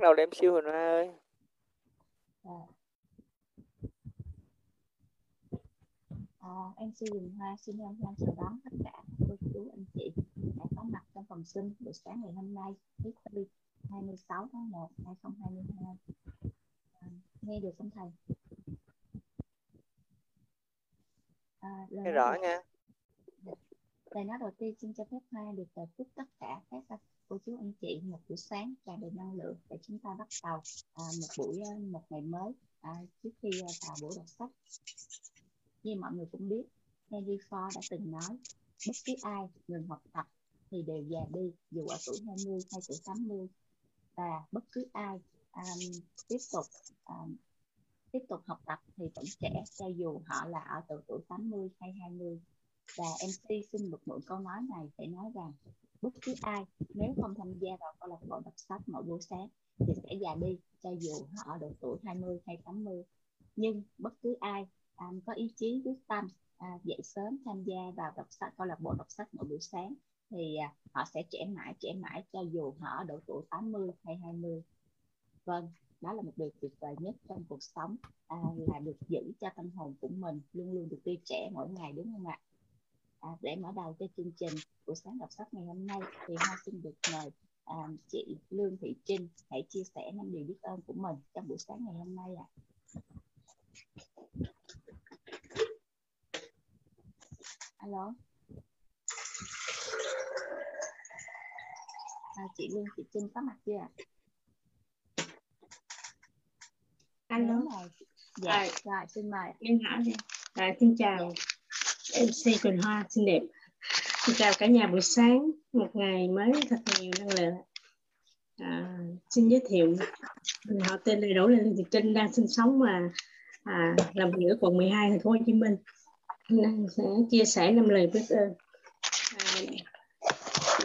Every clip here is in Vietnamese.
bắt đầu đem siêu Huỳnh Hoa ơi. À. À, em sư Huỳnh Hoa xin hân hoan chào đón tất cả cô chú anh chị đã có mặt trong phòng sinh buổi sáng ngày hôm nay thứ tư 26 tháng 1 2022 à, nghe được không thầy? À, nghe rõ nha. lời nói đầu tiên xin cho phép Hoa được chúc tất cả các cô chú anh chị một buổi sáng tràn đầy năng lượng để chúng ta bắt đầu à, một buổi à, một ngày mới à, trước khi à, vào buổi đọc sách. Như mọi người cũng biết Henry Ford đã từng nói bất cứ ai ngừng học tập thì đều già đi dù ở tuổi 20 hay tuổi 80 và bất cứ ai um, tiếp tục um, tiếp tục học tập thì vẫn trẻ cho dù họ là ở tuổi tuổi 80 hay 20 và MC xin được mượn câu nói này để nói rằng bất cứ ai nếu không tham gia vào câu lạc bộ đọc sách mỗi buổi sáng thì sẽ già đi cho dù họ ở độ tuổi 20 hay 80 nhưng bất cứ ai um, có ý chí quyết tâm à, dậy sớm tham gia vào đọc sách câu lạc bộ đọc sách mỗi buổi sáng thì à, họ sẽ trẻ mãi trẻ mãi cho dù họ ở độ tuổi 80 hay 20 vâng đó là một điều tuyệt vời nhất trong cuộc sống à, là được giữ cho tâm hồn của mình luôn luôn được tươi trẻ mỗi ngày đúng không ạ? À, để mở đầu cho chương trình buổi sáng đọc sách ngày hôm nay thì hoa xin được mời à, chị Lương Thị Trinh hãy chia sẻ năm điều biết ơn của mình trong buổi sáng ngày hôm nay ạ. À. Alo. À, chị Lương Thị Trinh có mặt chưa ạ? Alo. Rồi. Dạ, à, rồi xin mời. Em hỏi đi. À, xin chào dạ. MC Quỳnh Hoa xinh đẹp. Xin chào cả nhà buổi sáng, một ngày mới thật nhiều năng lượng. À, xin giới thiệu, họ tên là Lê Thị Trinh đang sinh sống và à, làm việc ở quận 12 thành phố Hồ Chí Minh. Nên sẽ chia sẻ năm lời biết ơn. À,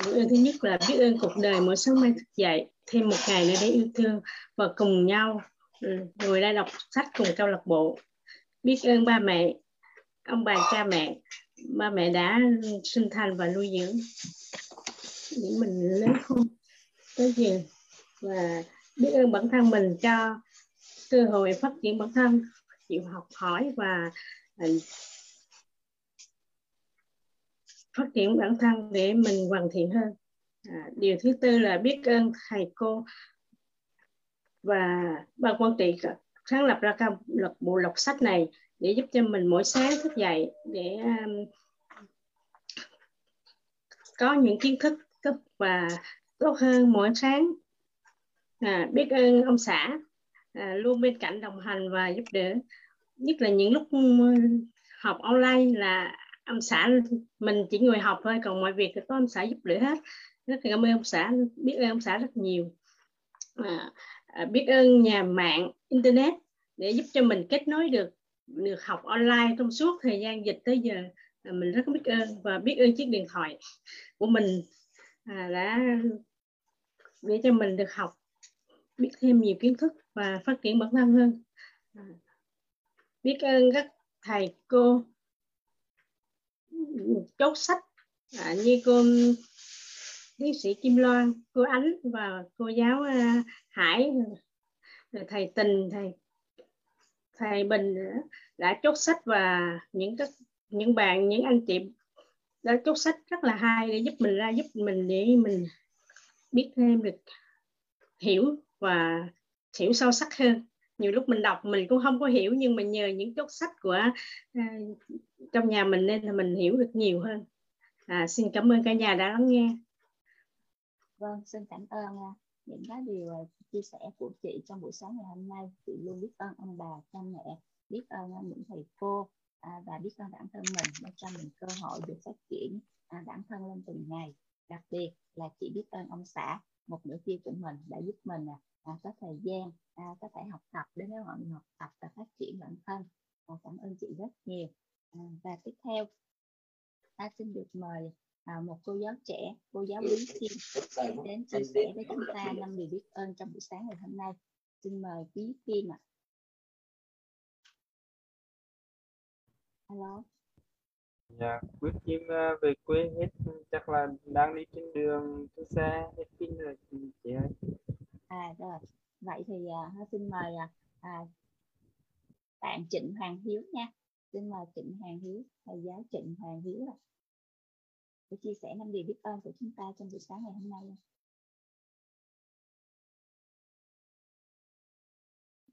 biết ơn thứ nhất là biết ơn cuộc đời mỗi sáng mai thức dậy thêm một ngày nữa để yêu thương và cùng nhau ừ, người ngồi đọc sách cùng câu lạc bộ biết ơn ba mẹ ông bà cha mẹ ba mẹ đã sinh thành và nuôi dưỡng. Để mình lớn không tới giờ và biết ơn bản thân mình cho cơ hội phát triển bản thân chịu học hỏi và à, phát triển bản thân để mình hoàn thiện hơn. À, điều thứ tư là biết ơn thầy cô và ban quản trị sáng lập ra câu lạc bộ đọc sách này để giúp cho mình mỗi sáng thức dậy để um, có những kiến thức và tốt hơn mỗi sáng. À, biết ơn ông xã à, luôn bên cạnh đồng hành và giúp đỡ. Nhất là những lúc um, học online là ông xã mình chỉ ngồi học thôi còn mọi việc thì có ông xã giúp đỡ hết. Rất là cảm ơn ông xã biết ơn ông xã rất nhiều. À, à biết ơn nhà mạng internet để giúp cho mình kết nối được được học online trong suốt thời gian dịch tới giờ à, mình rất biết ơn và biết ơn chiếc điện thoại của mình à, đã để cho mình được học biết thêm nhiều kiến thức và phát triển bản thân hơn. À, biết ơn các thầy cô chốt sách à, như cô tiến sĩ Kim Loan, cô Ánh và cô giáo Hải, thầy Tình, thầy thầy Bình đã chốt sách và những các những bạn những anh chị đã chốt sách rất là hay để giúp mình ra giúp mình để mình biết thêm được hiểu và hiểu sâu sắc hơn. Nhiều lúc mình đọc mình cũng không có hiểu nhưng mà nhờ những chốt sách của uh, trong nhà mình nên là mình hiểu được nhiều hơn. À, xin cảm ơn cả nhà đã lắng nghe. Vâng xin cảm ơn uh, những cái điều à, chia sẻ của chị trong buổi sáng ngày hôm nay chị luôn biết ơn ông bà cha mẹ biết ơn à, những thầy cô à, và biết ơn bản thân mình đã cho mình cơ hội được phát triển à, bản thân lên từng ngày. Đặc biệt là chị biết ơn ông xã một nửa kia của mình đã giúp mình à, à, có thời gian à, có thể học tập đến với mọi người học tập và phát triển bản thân. À, cảm ơn chị rất nhiều. À, và tiếp theo ta xin được mời à, một cô giáo trẻ cô giáo Lý Kim đến chia sẻ với chúng ta năm điều biết ơn trong buổi sáng ngày hôm nay. Xin mời Lý Kim ạ. À. alo. Dạ quyết chim ờ, về quê hết chắc là đang đi trên đường trên xe hết pin rồi chị ơi. À rồi. Vậy thì uh, xin mời uh, bạn Trịnh Hoàng Hiếu nha. Xin mời Trịnh Hoàng Hiếu thầy giáo Trịnh Hoàng Hiếu ạ để chia sẻ năm điều biết ơn của chúng ta trong buổi sáng ngày hôm nay.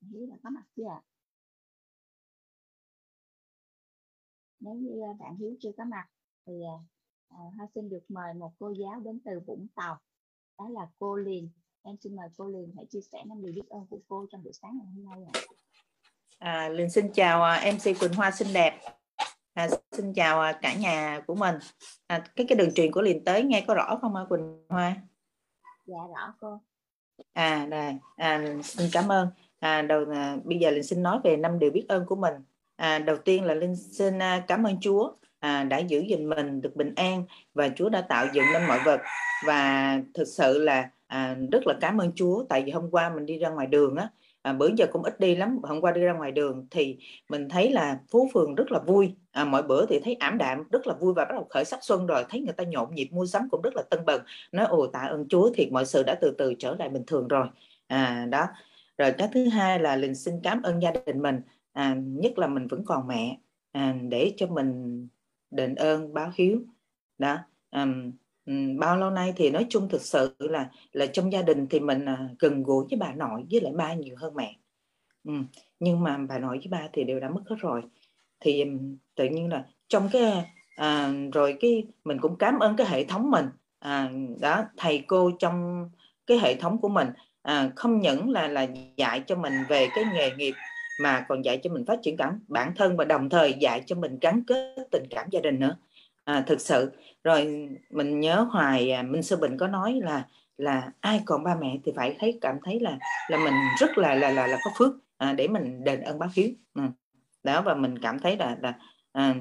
Hiếu đã có mặt chưa ạ? nếu như à, bạn Hiếu chưa có mặt thì à, à, Hoa xin được mời một cô giáo đến từ Vũng Tàu. Đó là cô Liền em xin mời cô Liền hãy chia sẻ năm điều biết ơn của cô trong buổi sáng ngày hôm nay ạ. À, Liền xin chào à, MC Quỳnh Hoa xinh đẹp à, xin chào cả nhà của mình. À, cái cái đường truyền của Liền tới nghe có rõ không à, Quỳnh Hoa? Dạ rõ cô. À đây à, xin cảm ơn. À, đầu à, bây giờ Liền xin nói về năm điều biết ơn của mình. À, đầu tiên là linh xin à, cảm ơn Chúa à, đã giữ gìn mình được bình an và Chúa đã tạo dựng nên mọi vật. Và thực sự là à, rất là cảm ơn Chúa tại vì hôm qua mình đi ra ngoài đường á à, bữa giờ cũng ít đi lắm hôm qua đi ra ngoài đường thì mình thấy là phố phường rất là vui. À, mọi bữa thì thấy ảm đạm rất là vui và bắt đầu khởi sắc xuân rồi thấy người ta nhộn nhịp mua sắm cũng rất là tân bần nói ồ tạ ơn Chúa thì mọi sự đã từ từ trở lại bình thường rồi. À đó. Rồi cái thứ hai là linh xin cảm ơn gia đình mình. À, nhất là mình vẫn còn mẹ. À, để cho mình đền ơn báo hiếu. Đó. À, bao lâu nay thì nói chung thực sự là là trong gia đình thì mình à, gần gũi với bà nội với lại ba nhiều hơn mẹ. Ừ. nhưng mà bà nội với ba thì đều đã mất hết rồi. Thì tự nhiên là trong cái à, rồi cái mình cũng cảm ơn cái hệ thống mình. À, đó thầy cô trong cái hệ thống của mình à, không những là là dạy cho mình về cái nghề nghiệp mà còn dạy cho mình phát triển cảm bản thân và đồng thời dạy cho mình gắn kết tình cảm gia đình nữa à, thực sự rồi mình nhớ hoài à, Minh Sư Bình có nói là là ai còn ba mẹ thì phải thấy cảm thấy là là mình rất là là là là có phước à, để mình đền ơn báo hiếu ừ. đó và mình cảm thấy là là à,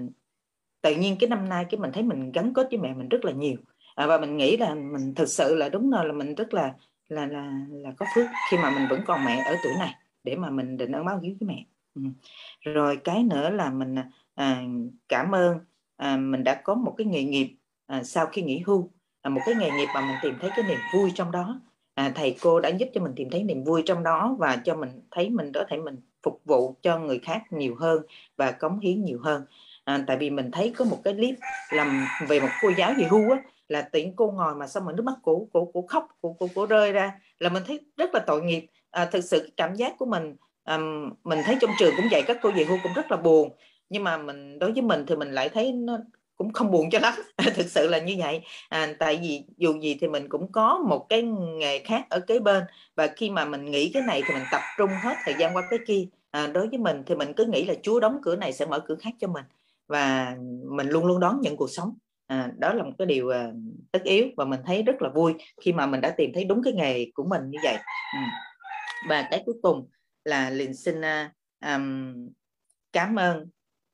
tự nhiên cái năm nay cái mình thấy mình gắn kết với mẹ mình rất là nhiều à, và mình nghĩ là mình thực sự là đúng rồi là mình rất là là là là có phước khi mà mình vẫn còn mẹ ở tuổi này để mà mình định ơn báo hiếu với mẹ ừ. rồi cái nữa là mình à, à cảm ơn à, mình đã có một cái nghề nghiệp à, sau khi nghỉ hưu à, một cái nghề nghiệp mà mình tìm thấy cái niềm vui trong đó. À, thầy cô đã giúp cho mình tìm thấy niềm vui trong đó và cho mình thấy mình có thể mình phục vụ cho người khác nhiều hơn và cống hiến nhiều hơn. À, tại vì mình thấy có một cái clip làm về một cô giáo về hưu á là tiện cô ngồi mà xong mà nước mắt của của của khóc của của, của rơi ra. Là mình thấy rất là tội nghiệp. À, thực sự cảm giác của mình à, mình thấy trong trường cũng vậy các cô về hưu cũng rất là buồn nhưng mà mình đối với mình thì mình lại thấy nó cũng không buồn cho lắm. Thực sự là như vậy. À, tại vì dù gì thì mình cũng có một cái nghề khác ở kế bên. Và khi mà mình nghĩ cái này thì mình tập trung hết thời gian qua cái kia. À, đối với mình thì mình cứ nghĩ là Chúa đóng cửa này sẽ mở cửa khác cho mình. Và mình luôn luôn đón nhận cuộc sống. À, đó là một cái điều uh, tất yếu và mình thấy rất là vui khi mà mình đã tìm thấy đúng cái nghề của mình như vậy. Ừ. Và cái cuối cùng là liền xin um, cảm ơn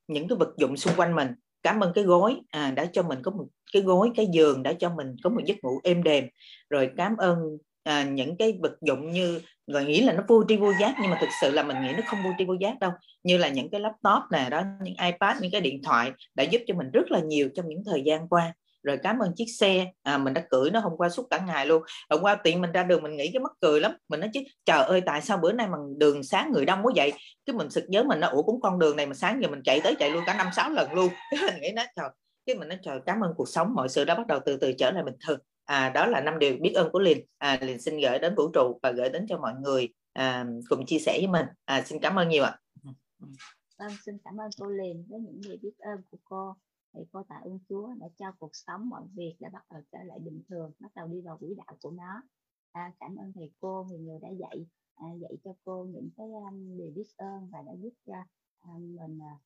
những cái vật dụng xung quanh mình. Cảm ơn cái gối. À, đã cho mình có một cái gối cái giường đã cho mình có một giấc ngủ êm đềm. Rồi cảm ơn à, những cái vật dụng như người nghĩ là nó vô tri vô giác nhưng mà thực sự là mình nghĩ nó không vô tri vô giác đâu. Như là những cái laptop nè đó những ipad những cái điện thoại đã giúp cho mình rất là nhiều trong những thời gian qua rồi cảm ơn chiếc xe. À, mình đã cưỡi nó hôm qua suốt cả ngày luôn. Hôm qua tiện mình ra đường mình nghĩ cái mắc cười lắm. Mình nói chứ trời ơi tại sao bữa nay mà đường sáng người đông quá vậy? Cái mình sực nhớ mình nó ủa cũng con đường này mà sáng giờ mình chạy tới chạy luôn cả năm sáu lần luôn. Mình nghĩ nó trời. Cái mình nói trời cảm ơn cuộc sống. Mọi sự đã bắt đầu từ từ trở lại bình thường. À, đó là năm điều biết ơn của liền à, liền xin gửi đến vũ trụ và gửi đến cho mọi người à, cùng chia sẻ với mình. À, xin cảm ơn nhiều ạ. Vâng xin cảm ơn cô liền với những lời biết ơn của cô thì cô tạ ơn Chúa đã cho cuộc sống mọi việc đã bắt đầu trở lại bình thường bắt đầu đi vào quỹ đạo của nó. À, cảm ơn thầy cô người người đã dạy à, dạy cho cô những cái um, điều biết ơn và đã giúp cho um, mình uh,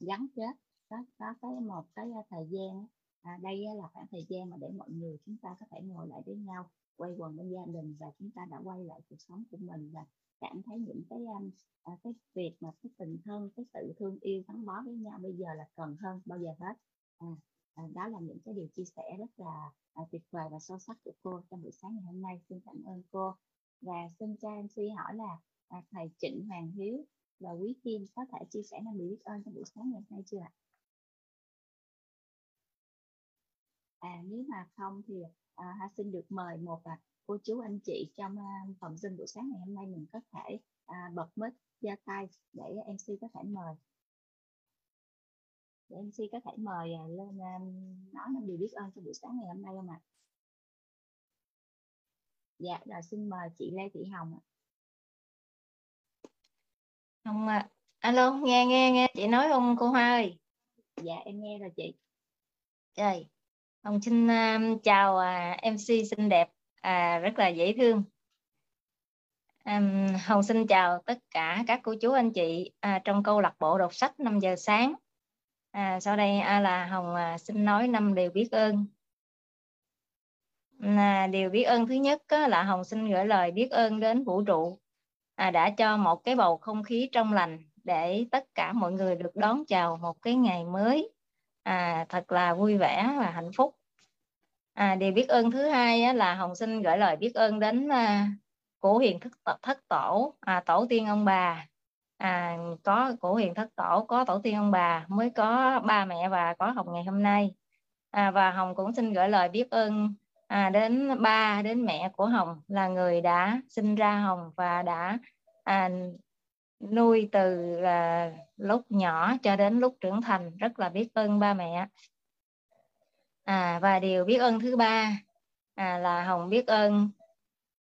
gắn kết. Có có cái một cái uh, thời gian à, đây là khoảng thời gian mà để mọi người chúng ta có thể ngồi lại với nhau quay quần bên gia đình và chúng ta đã quay lại cuộc sống của mình và cảm thấy những cái um, à, cái việc mà cái tình thân cái sự thương yêu gắn bó với nhau bây giờ là cần hơn bao giờ hết. À, à, đó là những cái điều chia sẻ rất là à, tuyệt vời và sâu sắc của cô trong buổi sáng ngày hôm nay. Xin cảm ơn cô. Và xin cho em suy hỏi là à, thầy Trịnh Hoàng Hiếu và Quý Kim có thể chia sẻ năng biết ơn trong buổi sáng ngày hôm nay chưa ạ? À nếu mà không thì à, xin được mời một à, cô chú anh chị trong à, phòng Zoom buổi sáng ngày hôm nay mình có thể à, bật mic giơ tay để MC có thể mời để MC có thể mời à, lên um, nói năm điều biết ơn cho buổi sáng ngày hôm nay không ạ? Dạ, rồi xin mời chị Lê Thị Hồng ạ. Hồng ạ. À. Alo, nghe nghe nghe chị nói không cô Hoa ơi? Dạ em nghe rồi chị. Trời, Hồng xin um, chào uh, MC xinh đẹp, à, rất là dễ thương. Um, Hồng xin chào tất cả các cô chú anh chị à, trong câu lạc bộ đọc sách 5 giờ sáng. À, sau đây à, là Hồng à, xin nói năm điều biết ơn. À, điều biết ơn thứ nhất á, là Hồng xin gửi lời biết ơn đến vũ trụ à, đã cho một cái bầu không khí trong lành để tất cả mọi người được đón chào một cái ngày mới à, thật là vui vẻ và hạnh phúc. À, điều biết ơn thứ hai á, là Hồng xin gửi lời biết ơn đến à, cổ hiền thất, thất tổ à, tổ tiên ông bà. À, có cổ hiền thất tổ có tổ tiên ông bà mới có ba mẹ và có hồng ngày hôm nay. À, và hồng cũng xin gửi lời biết ơn à, đến ba đến mẹ của hồng là người đã sinh ra hồng và đã à, nuôi từ à, lúc nhỏ cho đến lúc trưởng thành. Rất là biết ơn ba mẹ à, và điều biết ơn thứ ba à, là hồng biết ơn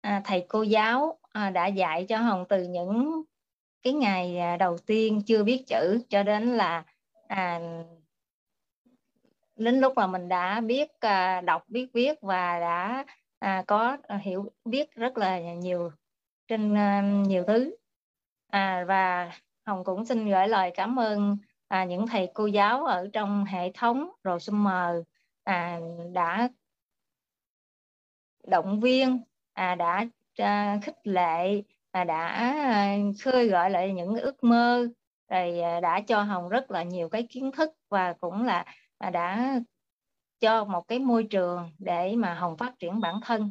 à, thầy cô giáo à, đã dạy cho hồng từ những cái ngày à, đầu tiên chưa biết chữ cho đến là à, đến lúc mà mình đã biết à, đọc biết viết và đã à, có hiểu biết rất là nhiều trên à, nhiều thứ. À, và hồng cũng xin gửi lời cảm ơn à, những thầy cô giáo ở trong hệ thống rồi mờ à, đã động viên à, đã à, khích lệ à, đã à, khơi gợi lại những ước mơ rồi à, đã cho hồng rất là nhiều cái kiến thức và cũng là à, đã cho một cái môi trường để mà hồng phát triển bản thân.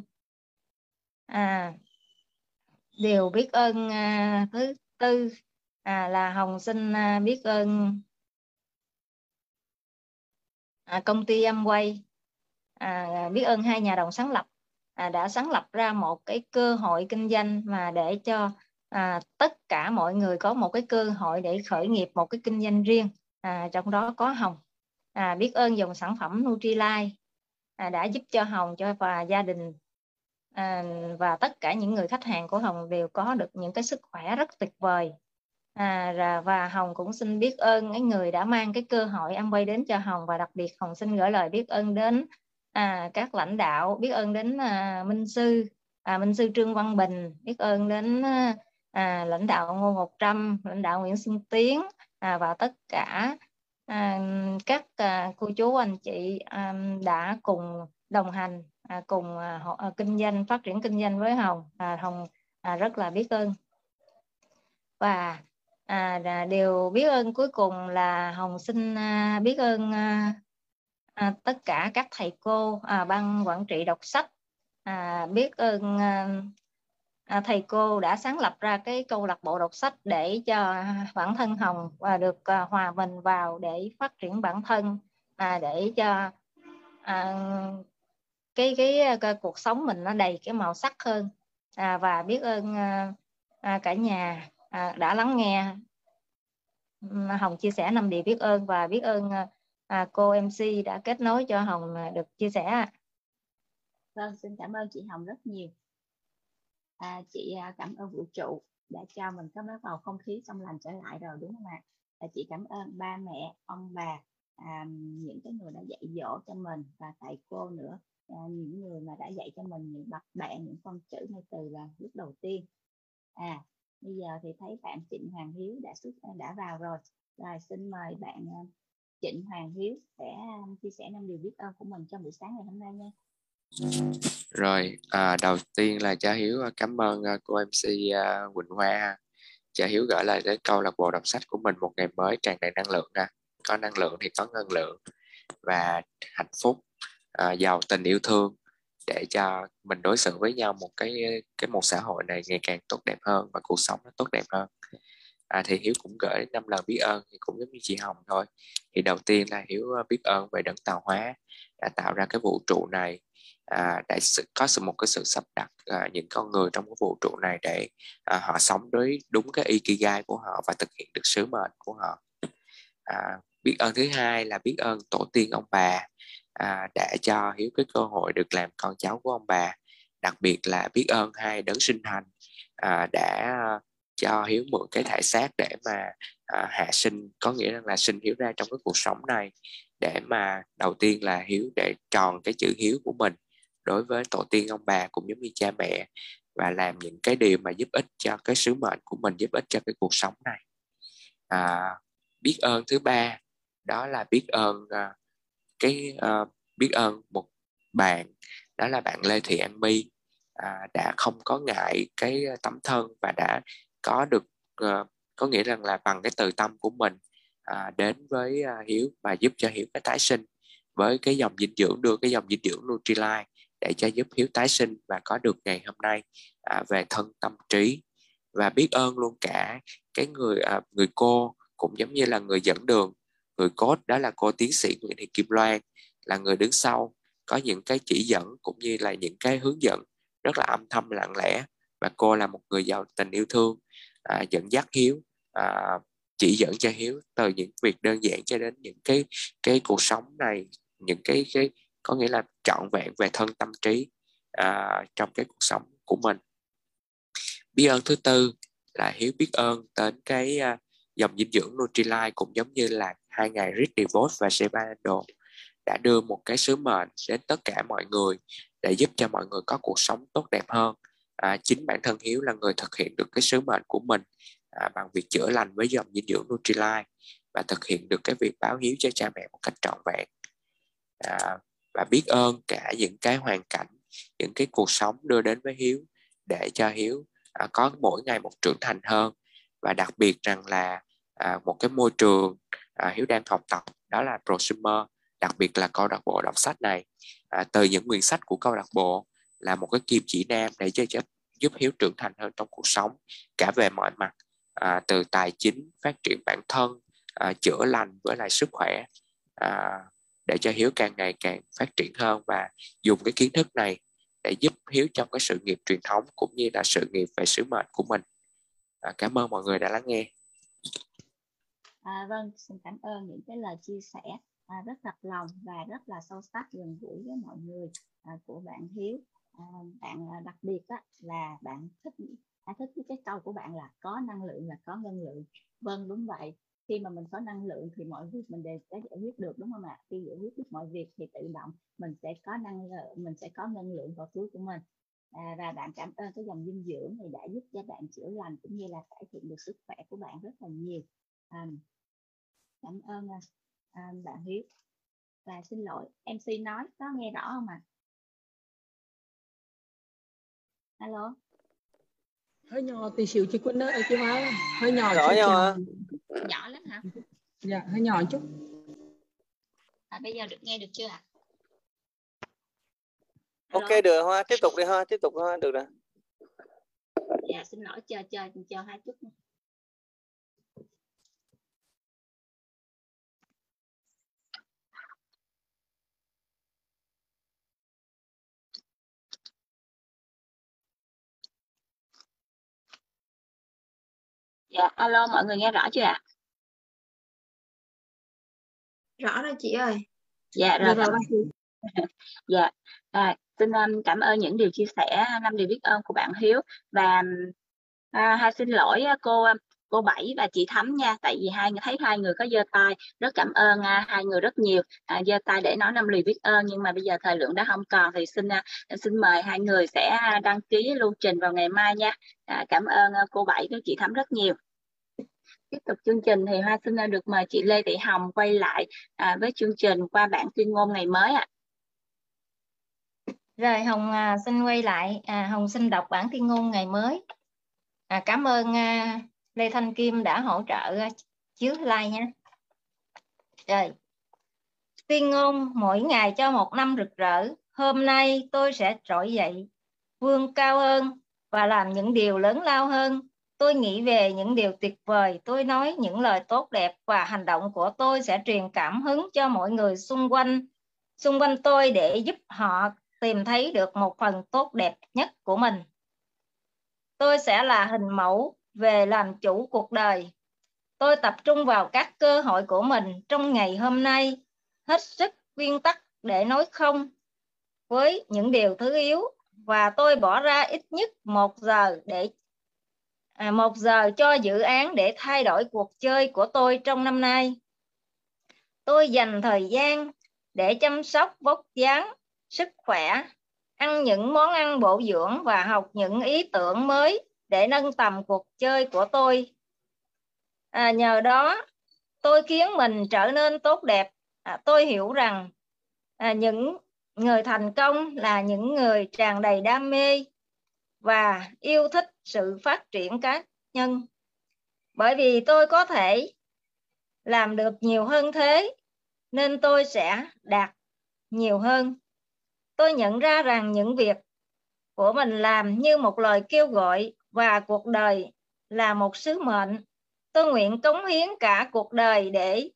À, điều biết ơn à, thứ tư à, là hồng xin à, biết ơn à, công ty Amway à, biết ơn hai nhà đồng sáng lập à, đã sáng lập ra một cái cơ hội kinh doanh mà để cho à, tất cả mọi người có một cái cơ hội để khởi nghiệp một cái kinh doanh riêng à, trong đó có Hồng. À, biết ơn dòng sản phẩm Nutrilite à, đã giúp cho Hồng cho và gia đình à, và tất cả những người khách hàng của Hồng đều có được những cái sức khỏe rất tuyệt vời à, và Hồng cũng xin biết ơn cái người đã mang cái cơ hội ăn quay đến cho Hồng. Và đặc biệt Hồng xin gửi lời biết ơn đến à, các lãnh đạo biết ơn đến à, minh sư à, minh sư trương văn bình biết ơn đến à, à lãnh đạo ngô ngọc trâm lãnh đạo nguyễn xuân tiến à, và tất cả à, các à, cô chú anh chị à, đã cùng đồng hành à, cùng à, họ, à, kinh doanh phát triển kinh doanh với hồng. À, hồng à, rất là biết ơn. Và à, điều biết ơn cuối cùng là hồng xin à, biết ơn à, à, tất cả các thầy cô à, ban quản trị đọc sách. À, biết ơn à, à, thầy cô đã sáng lập ra cái câu lạc bộ đọc sách để cho bản thân Hồng và được à, hòa mình vào để phát triển bản thân à, để cho à, cái, cái cái cuộc sống mình nó đầy cái màu sắc hơn. À, và biết ơn à, à, cả nhà à, đã lắng nghe Hồng chia sẻ năm điều biết ơn và biết ơn à, à cô MC đã kết nối cho Hồng à, được chia sẻ. Vâng, xin cảm ơn chị Hồng rất nhiều. À, chị à, cảm ơn vũ trụ đã cho mình có mấy bầu không khí trong lành trở lại rồi đúng không ạ? À, chị cảm ơn ba mẹ, ông bà, à, những cái người đã dạy dỗ cho mình và thầy cô nữa, à, những người mà đã dạy cho mình những bậc bạn, những con chữ ngay từ là lúc đầu tiên. À, bây giờ thì thấy bạn Trịnh Hoàng Hiếu đã xuất đã vào rồi. Rồi xin mời bạn à, Trịnh Hoàng Hiếu sẽ à, chia sẻ năm điều biết ơn của mình trong buổi sáng ngày hôm nay nha. Rồi à, đầu tiên là cha Hiếu à, cảm ơn cô MC Quỳnh Hoa. Cha Hiếu gửi lại đến câu lạc bộ đọc sách của mình một ngày mới tràn đầy năng lượng nha có năng lượng thì có ngân lượng và hạnh phúc à, giàu tình yêu thương để cho mình đối xử với nhau một cái cái một xã hội này ngày càng tốt đẹp hơn và cuộc sống nó tốt đẹp hơn. À, thì hiếu cũng gửi năm lần biết ơn thì cũng giống như chị hồng thôi. Thì đầu tiên là hiếu ờ, biết ơn về đấng tạo hóa đã tạo ra cái vũ trụ này à, đã có sự một cái sự sắp đặt à, những con người trong cái vũ trụ này để à, họ sống đối đúng cái ikigai của họ và thực hiện được sứ mệnh của họ. À, biết ơn thứ hai là biết ơn tổ tiên ông bà à, đã cho hiếu cái cơ hội được làm con cháu của ông bà. Đặc biệt là biết ơn hai đấng sinh thành à, đã cho hiếu mượn cái thể xác để mà à, hạ sinh có nghĩa là, là sinh hiếu ra trong cái cuộc sống này để mà đầu tiên là hiếu để tròn cái chữ hiếu của mình đối với tổ tiên ông bà cũng giống như cha mẹ và làm những cái điều mà giúp ích cho cái sứ mệnh của mình giúp ích cho cái cuộc sống này. À, biết ơn thứ ba đó là biết ơn à, cái uh, biết ơn một bạn đó là bạn Lê Thị An My uh, đã không có ngại cái ờ, tấm thân và đã có được uh, có nghĩa rằng là bằng cái từ tâm của mình uh, đến với uh, Hiếu và giúp cho Hiếu cái tái sinh với cái dòng dinh dưỡng đưa cái dòng dinh dưỡng Nutrilite để cho giúp Hiếu tái sinh và có được ngày hôm nay uh, về thân tâm trí. Và biết ơn luôn cả cái người uh, người cô cũng giống như là người dẫn đường người cốt đó là cô tiến sĩ Nguyễn Thị Kim Loan là người đứng sau có những cái chỉ dẫn cũng như là những cái hướng dẫn rất là âm thầm lặng lẽ. Và cô là một người giàu tình yêu thương à, dẫn dắt hiếu à, chỉ dẫn cho hiếu từ những việc đơn giản cho đến những cái cái cuộc sống này những cái cái có nghĩa là trọn vẹn về thân tâm trí à, trong cái cuộc sống của mình. Biết ơn thứ tư là hiếu biết ơn đến cái à, dòng dinh dưỡng Nutrilite cũng giống như là hai ngày Rich Devote và Sebanado đã đưa một cái sứ mệnh đến tất cả mọi người để giúp cho mọi người có cuộc sống tốt đẹp hơn. À, chính bản thân hiếu là người thực hiện được cái sứ mệnh của mình à, bằng việc chữa lành với dòng dinh dưỡng Nutrilite và thực hiện được cái việc báo hiếu cho cha mẹ một cách trọn vẹn. À, và biết ơn cả những cái hoàn cảnh những cái cuộc sống đưa đến với hiếu để cho hiếu à, có mỗi ngày một trưởng thành hơn và đặc biệt rằng là à, một cái môi trường à, hiếu đang học tập đó là prosumer đặc biệt là câu lạc bộ đọc sách này. À, từ những quyển sách của câu lạc bộ là một cái kim chỉ nam để cho, giúp hiếu trưởng thành hơn trong cuộc sống cả về mọi mặt. À, từ tài chính phát triển bản thân à, chữa lành với lại sức khỏe à, để cho hiếu càng ngày càng phát triển hơn và dùng cái kiến thức này để giúp hiếu trong cái sự nghiệp truyền thống cũng như là sự nghiệp về sứ mệnh của mình à, cảm ơn mọi người đã lắng nghe. À, vâng xin cảm ơn những cái lời chia sẻ. À, rất thật lòng và rất là sâu sắc gần gũi với mọi người à, của bạn hiếu. À, bạn à, đặc biệt á, là bạn thích à, thích cái câu của bạn là có năng lượng là có ngân lượng. Vâng đúng vậy. Khi mà mình có năng lượng thì mọi việc mình đều sẽ giải quyết được đúng không ạ? Khi giải quyết được mọi việc thì tự động mình sẽ có năng lượng mình sẽ có năng lượng vào túi của mình à, và bạn cảm ơn cái dòng dinh dưỡng này đã giúp cho bạn chữa lành cũng như là cải thiện được sức khỏe của bạn rất là nhiều. À, cảm ơn à, à bạn Hiếu. Và xin lỗi MC nói có nghe rõ không ạ? À? alo? Hơi nhỏ tí xíu chị Quân ơi chị Hoa. Hơi nhỏ rõ nhau hả nhỏ lắm hả? Dạ hơi nhỏ chút. À, bây giờ được nghe được chưa ạ ok rồi. được hoa tiếp tục đi hoa tiếp tục hoa được rồi dạ xin lỗi chờ chờ chờ hai chút. Dạ, alo mọi người nghe rõ chưa ạ? À? Rõ rồi chị ơi. Dạ, rồi. dạ. À, xin um, cảm ơn những điều chia sẻ năm điều biết ơn của bạn Hiếu. Và à, hai xin lỗi cô cô Bảy và chị Thắm nha tại vì hai thấy hai người có giơ tay. Rất cảm ơn à, hai người rất nhiều à, giơ tay để nói năm lời biết ơn nhưng mà bây giờ thời lượng đã không còn thì xin à, xin mời hai người sẽ đăng ký lưu trình vào ngày mai nha. À, cảm ơn à, cô Bảy với chị Thắm rất nhiều. Tiếp tục chương trình thì Hoa xin được mời chị Lê Thị Hồng quay lại à, với chương trình qua bản tuyên ngôn ngày mới ạ. Rồi Hồng à, xin quay lại, à, Hồng xin đọc bản thiên ngôn ngày mới. À, cảm ơn à, Lê Thanh Kim đã hỗ trợ à, chiếu like nha. Rồi. Tuyên ngôn mỗi ngày cho một năm rực rỡ. Hôm nay tôi sẽ trỗi dậy, vươn cao hơn và làm những điều lớn lao hơn tôi nghĩ về những điều tuyệt vời tôi nói những lời tốt đẹp và hành động của tôi sẽ truyền cảm hứng cho mọi người xung quanh xung quanh tôi để giúp họ tìm thấy được một phần tốt đẹp nhất của mình tôi sẽ là hình mẫu về làm chủ cuộc đời tôi tập trung vào các cơ hội của mình trong ngày hôm nay hết sức nguyên tắc để nói không với những điều thứ yếu và tôi bỏ ra ít nhất một giờ để à, một giờ cho dự án để thay đổi cuộc chơi của tôi trong năm nay. Tôi dành thời gian để chăm sóc vóc dáng, sức khỏe, ăn những món ăn bổ dưỡng và học những ý tưởng mới để nâng tầm cuộc chơi của tôi. À, nhờ đó, tôi khiến mình trở nên tốt đẹp. À, tôi hiểu rằng à, những người thành công là những người tràn đầy đam mê và yêu thích sự phát triển cá nhân bởi vì tôi có thể làm được nhiều hơn thế nên tôi sẽ đạt nhiều hơn tôi nhận ra rằng những việc của mình làm như một lời kêu gọi và cuộc đời là một sứ mệnh. Tôi nguyện cống hiến cả cuộc đời để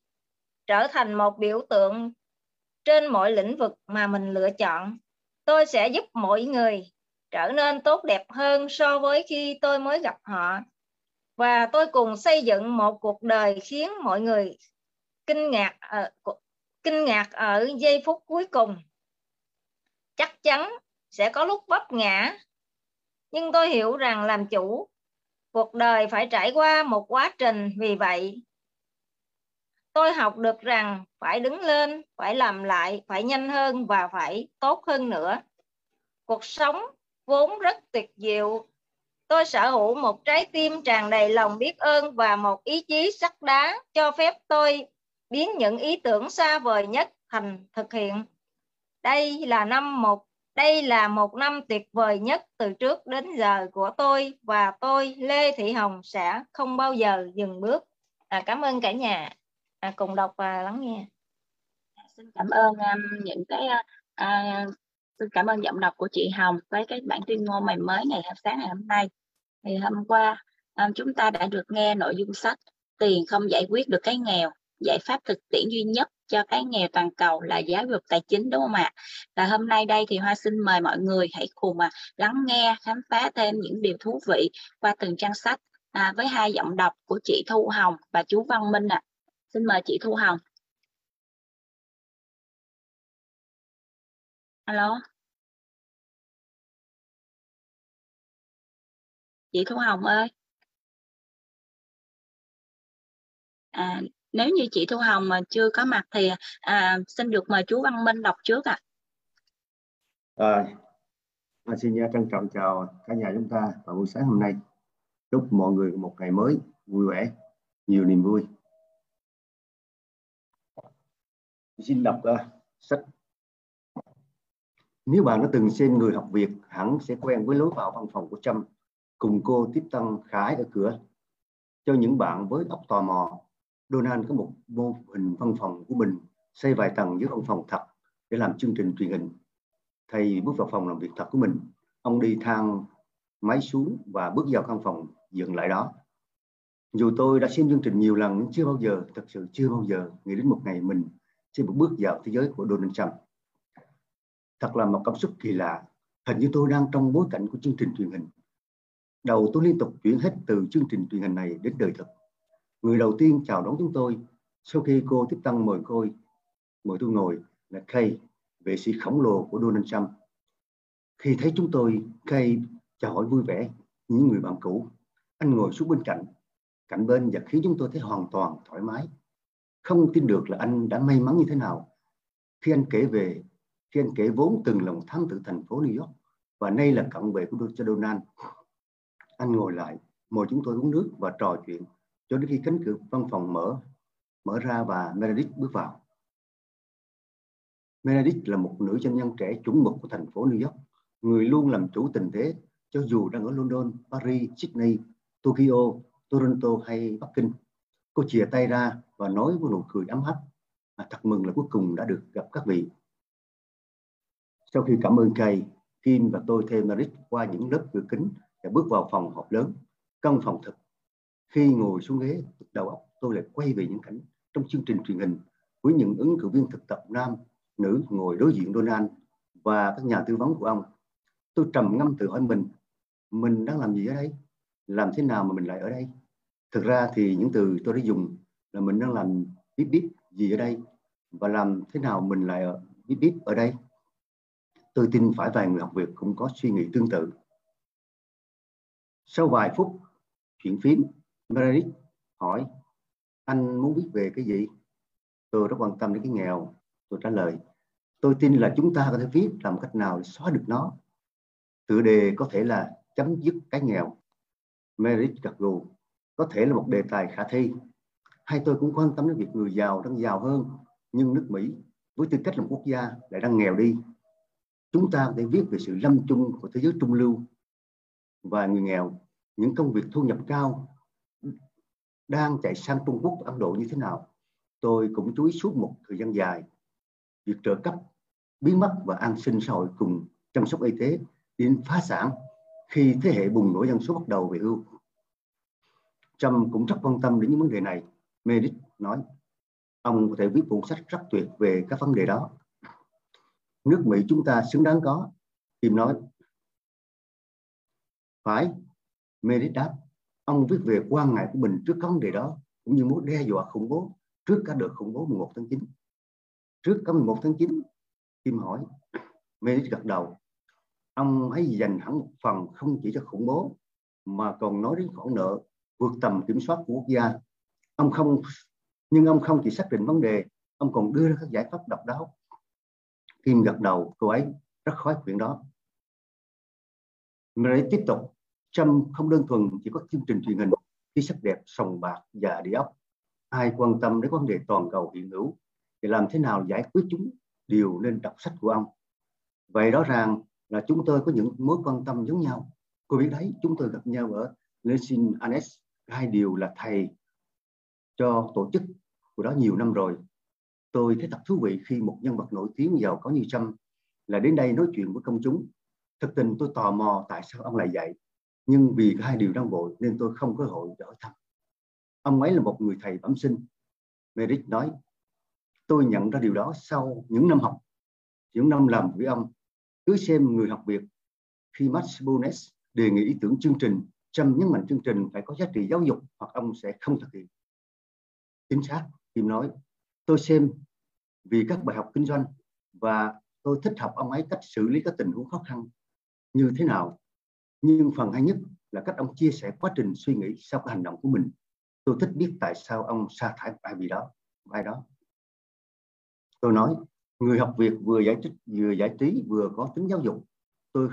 trở thành một biểu tượng trên mọi lĩnh vực mà mình lựa chọn. Tôi sẽ giúp mọi người trở nên tốt đẹp hơn so với khi tôi mới gặp họ. Và tôi cùng xây dựng một cuộc đời khiến mọi người kinh ngạc ở, kinh ngạc ở giây phút cuối cùng chắc chắn sẽ có lúc vấp ngã nhưng tôi hiểu rằng làm chủ, cuộc đời phải trải qua một quá trình vì vậy tôi học được rằng phải đứng lên, phải làm lại, phải nhanh hơn và phải tốt hơn nữa cuộc sống vốn rất tuyệt diệu. Tôi sở hữu một trái tim tràn đầy lòng biết ơn và một ý chí sắt đá cho phép tôi biến những ý tưởng xa vời nhất thành thực hiện. Đây là năm một đây là một năm tuyệt vời nhất từ trước đến giờ của tôi và tôi Lê Thị Hồng sẽ không bao giờ dừng bước. À, cảm ơn cả nhà à, cùng đọc và lắng nghe. À, xin cảm ơn um, những cái uh, à, Xin cảm ơn giọng đọc của chị Hồng với cái bản tuyên ngôn mày mới ngày sáng ngày hôm nay. Thì hôm qua um, chúng ta đã được nghe nội dung sách Tiền không giải quyết được cái nghèo, giải pháp thực tiễn duy nhất cho cái nghèo toàn cầu là giáo dục tài chính đúng không ạ? Và hôm nay đây thì Hoa xin mời mọi người hãy cùng mà lắng nghe, khám phá thêm những điều thú vị qua từng trang sách à, với hai giọng đọc của chị Thu Hồng và chú Văn Minh ạ. À. Xin mời chị Thu Hồng. alo chị Thu Hồng ơi à, nếu như chị Thu Hồng mà chưa có mặt thì à, xin được mời chú Văn Minh đọc trước ạ à. à, xin trân trọng chào cả nhà chúng ta vào buổi sáng hôm nay chúc mọi người một ngày mới vui vẻ nhiều niềm vui xin đọc uh, sách nếu bạn đã từng xem người học Việt, hẳn sẽ quen với lối vào văn phòng của Trâm, cùng cô tiếp tân Khải ở cửa. Cho những bạn với óc tò mò, Donald có một mô hình văn phòng của mình xây vài tầng dưới văn phòng thật để làm chương trình truyền hình. Thay vì bước vào phòng làm việc thật của mình, ông đi thang máy xuống và bước vào căn phòng dựng lại đó. Dù tôi đã xem chương trình nhiều lần nhưng chưa bao giờ, thật sự chưa bao giờ nghĩ đến một ngày mình sẽ bước vào thế giới của Donald Trump thật là một cảm xúc kỳ lạ hình như tôi đang trong bối cảnh của chương trình truyền hình đầu tôi liên tục chuyển hết từ chương trình truyền hình này đến đời thực. Người đầu tiên chào đón chúng tôi sau khi cô tiếp tân mời tôi mời tôi ngồi là Kay, vệ sĩ khổng lồ của Donald Trump. Khi thấy chúng tôi, Kay chào hỏi vui vẻ những người bạn cũ. Anh ngồi xuống bên cạnh, cạnh bên và khiến chúng tôi thấy hoàn toàn thoải mái. Không tin được là anh đã may mắn như thế nào khi anh kể về khi anh kể vốn từng là một thám tử thành phố New York và nay là cận vệ của Donald. Anh ngồi lại, mời chúng tôi uống nước và trò chuyện cho đến khi cánh cửa văn phòng mở mở ra và Meredith bước vào. Meredith là một nữ doanh nhân trẻ chuẩn mực của thành phố New York, người luôn làm chủ tình thế cho dù đang ở London, Paris, Sydney, Tokyo, Toronto hay Bắc Kinh. Cô chìa tay ra và nói với nụ cười ấm áp. À, thật mừng là cuối cùng đã được gặp các vị. Sau khi cảm ơn Kay, Kim và tôi thêm Meredith qua những lớp cửa kính và bước vào phòng họp lớn, căn phòng thật. Khi ngồi xuống ghế, đầu óc tôi lại quay về những cảnh trong chương trình truyền hình với những ứng cử viên thực tập nam, nữ ngồi đối diện Donald và các nhà tư vấn của ông. Tôi trầm ngâm tự hỏi mình, mình đang làm gì ở đây? Làm thế nào mà mình lại ở đây? Thực ra thì những từ tôi đã dùng là mình đang làm biết biết gì ở đây và làm thế nào mình lại ở, biết biết ở đây. Tôi tin phải vài người học việc cũng có suy nghĩ tương tự. Sau vài phút chuyển phím, Meredith hỏi anh muốn biết về cái gì? Tôi rất quan tâm đến cái nghèo. Tôi trả lời, tôi tin là chúng ta có thể viết làm cách nào để xóa được nó. Tựa đề có thể là chấm dứt cái nghèo. Meredith gật gù, có thể là một đề tài khả thi. Hay tôi cũng quan tâm đến việc người giàu đang giàu hơn, nhưng nước Mỹ với tư cách là một quốc gia lại đang nghèo đi. Chúng ta có thể viết về sự lâm chung của thế giới trung lưu và người nghèo, những công việc thu nhập cao đang chạy sang Trung Quốc Ấn Độ như thế nào. Tôi cũng chú ý suốt một thời gian dài. Việc trợ cấp, biến mất và an sinh xã hội cùng chăm sóc y tế đến phá sản khi thế hệ bùng nổ dân số bắt đầu về hưu. Trump cũng rất quan tâm đến những vấn đề này. Meredith nói, ông có thể viết cuốn sách rất tuyệt về các vấn đề đó. Nước Mỹ chúng ta xứng đáng có. Kim nói, phải, Meredith đáp, ông viết về quan ngại của mình trước các vấn đề đó cũng như mối đe dọa khủng bố trước cả đợt khủng bố 11 tháng 9. Trước cả 11 tháng 9, Kim hỏi, Mê gật đầu, ông ấy dành hẳn một phần không chỉ cho khủng bố mà còn nói đến khoản nợ vượt tầm kiểm soát của quốc gia. Ông không nhưng ông không chỉ xác định vấn đề, ông còn đưa ra các giải pháp độc đáo. Kim gật đầu, cô ấy rất khoái chuyện đó. Mary tiếp tục, Trump không đơn thuần chỉ có chương trình truyền hình khi sắc đẹp, sòng bạc và địa ốc. Ai quan tâm đến vấn đề toàn cầu hiện hữu thì làm thế nào giải quyết chúng đều nên đọc sách của ông. Vậy rõ ràng là chúng tôi có những mối quan tâm giống nhau. Cô biết đấy, chúng tôi gặp nhau ở Lesin Anes, hai điều là thầy cho tổ chức của đó nhiều năm rồi. Tôi thấy thật thú vị khi một nhân vật nổi tiếng giàu có như Trump là đến đây nói chuyện với công chúng. Thực tình tôi tò mò tại sao ông lại dạy, nhưng vì hai điều đang vội nên tôi không có hội để hỏi thăm. Ông ấy là một người thầy bẩm sinh. Merrick nói, tôi nhận ra điều đó sau những năm học, những năm làm với ông cứ xem người học việc khi Max Bones đề nghị ý tưởng chương trình chăm nhấn mạnh chương trình phải có giá trị giáo dục hoặc ông sẽ không thực hiện chính xác Kim nói tôi xem vì các bài học kinh doanh và tôi thích học ông ấy cách xử lý các tình huống khó khăn như thế nào nhưng phần hay nhất là cách ông chia sẻ quá trình suy nghĩ sau cái hành động của mình. Tôi thích biết tại sao ông sa thải ai vì đó ai đó. Tôi nói, người học việc vừa giải thích, vừa giải trí, vừa có tính giáo dục. Tôi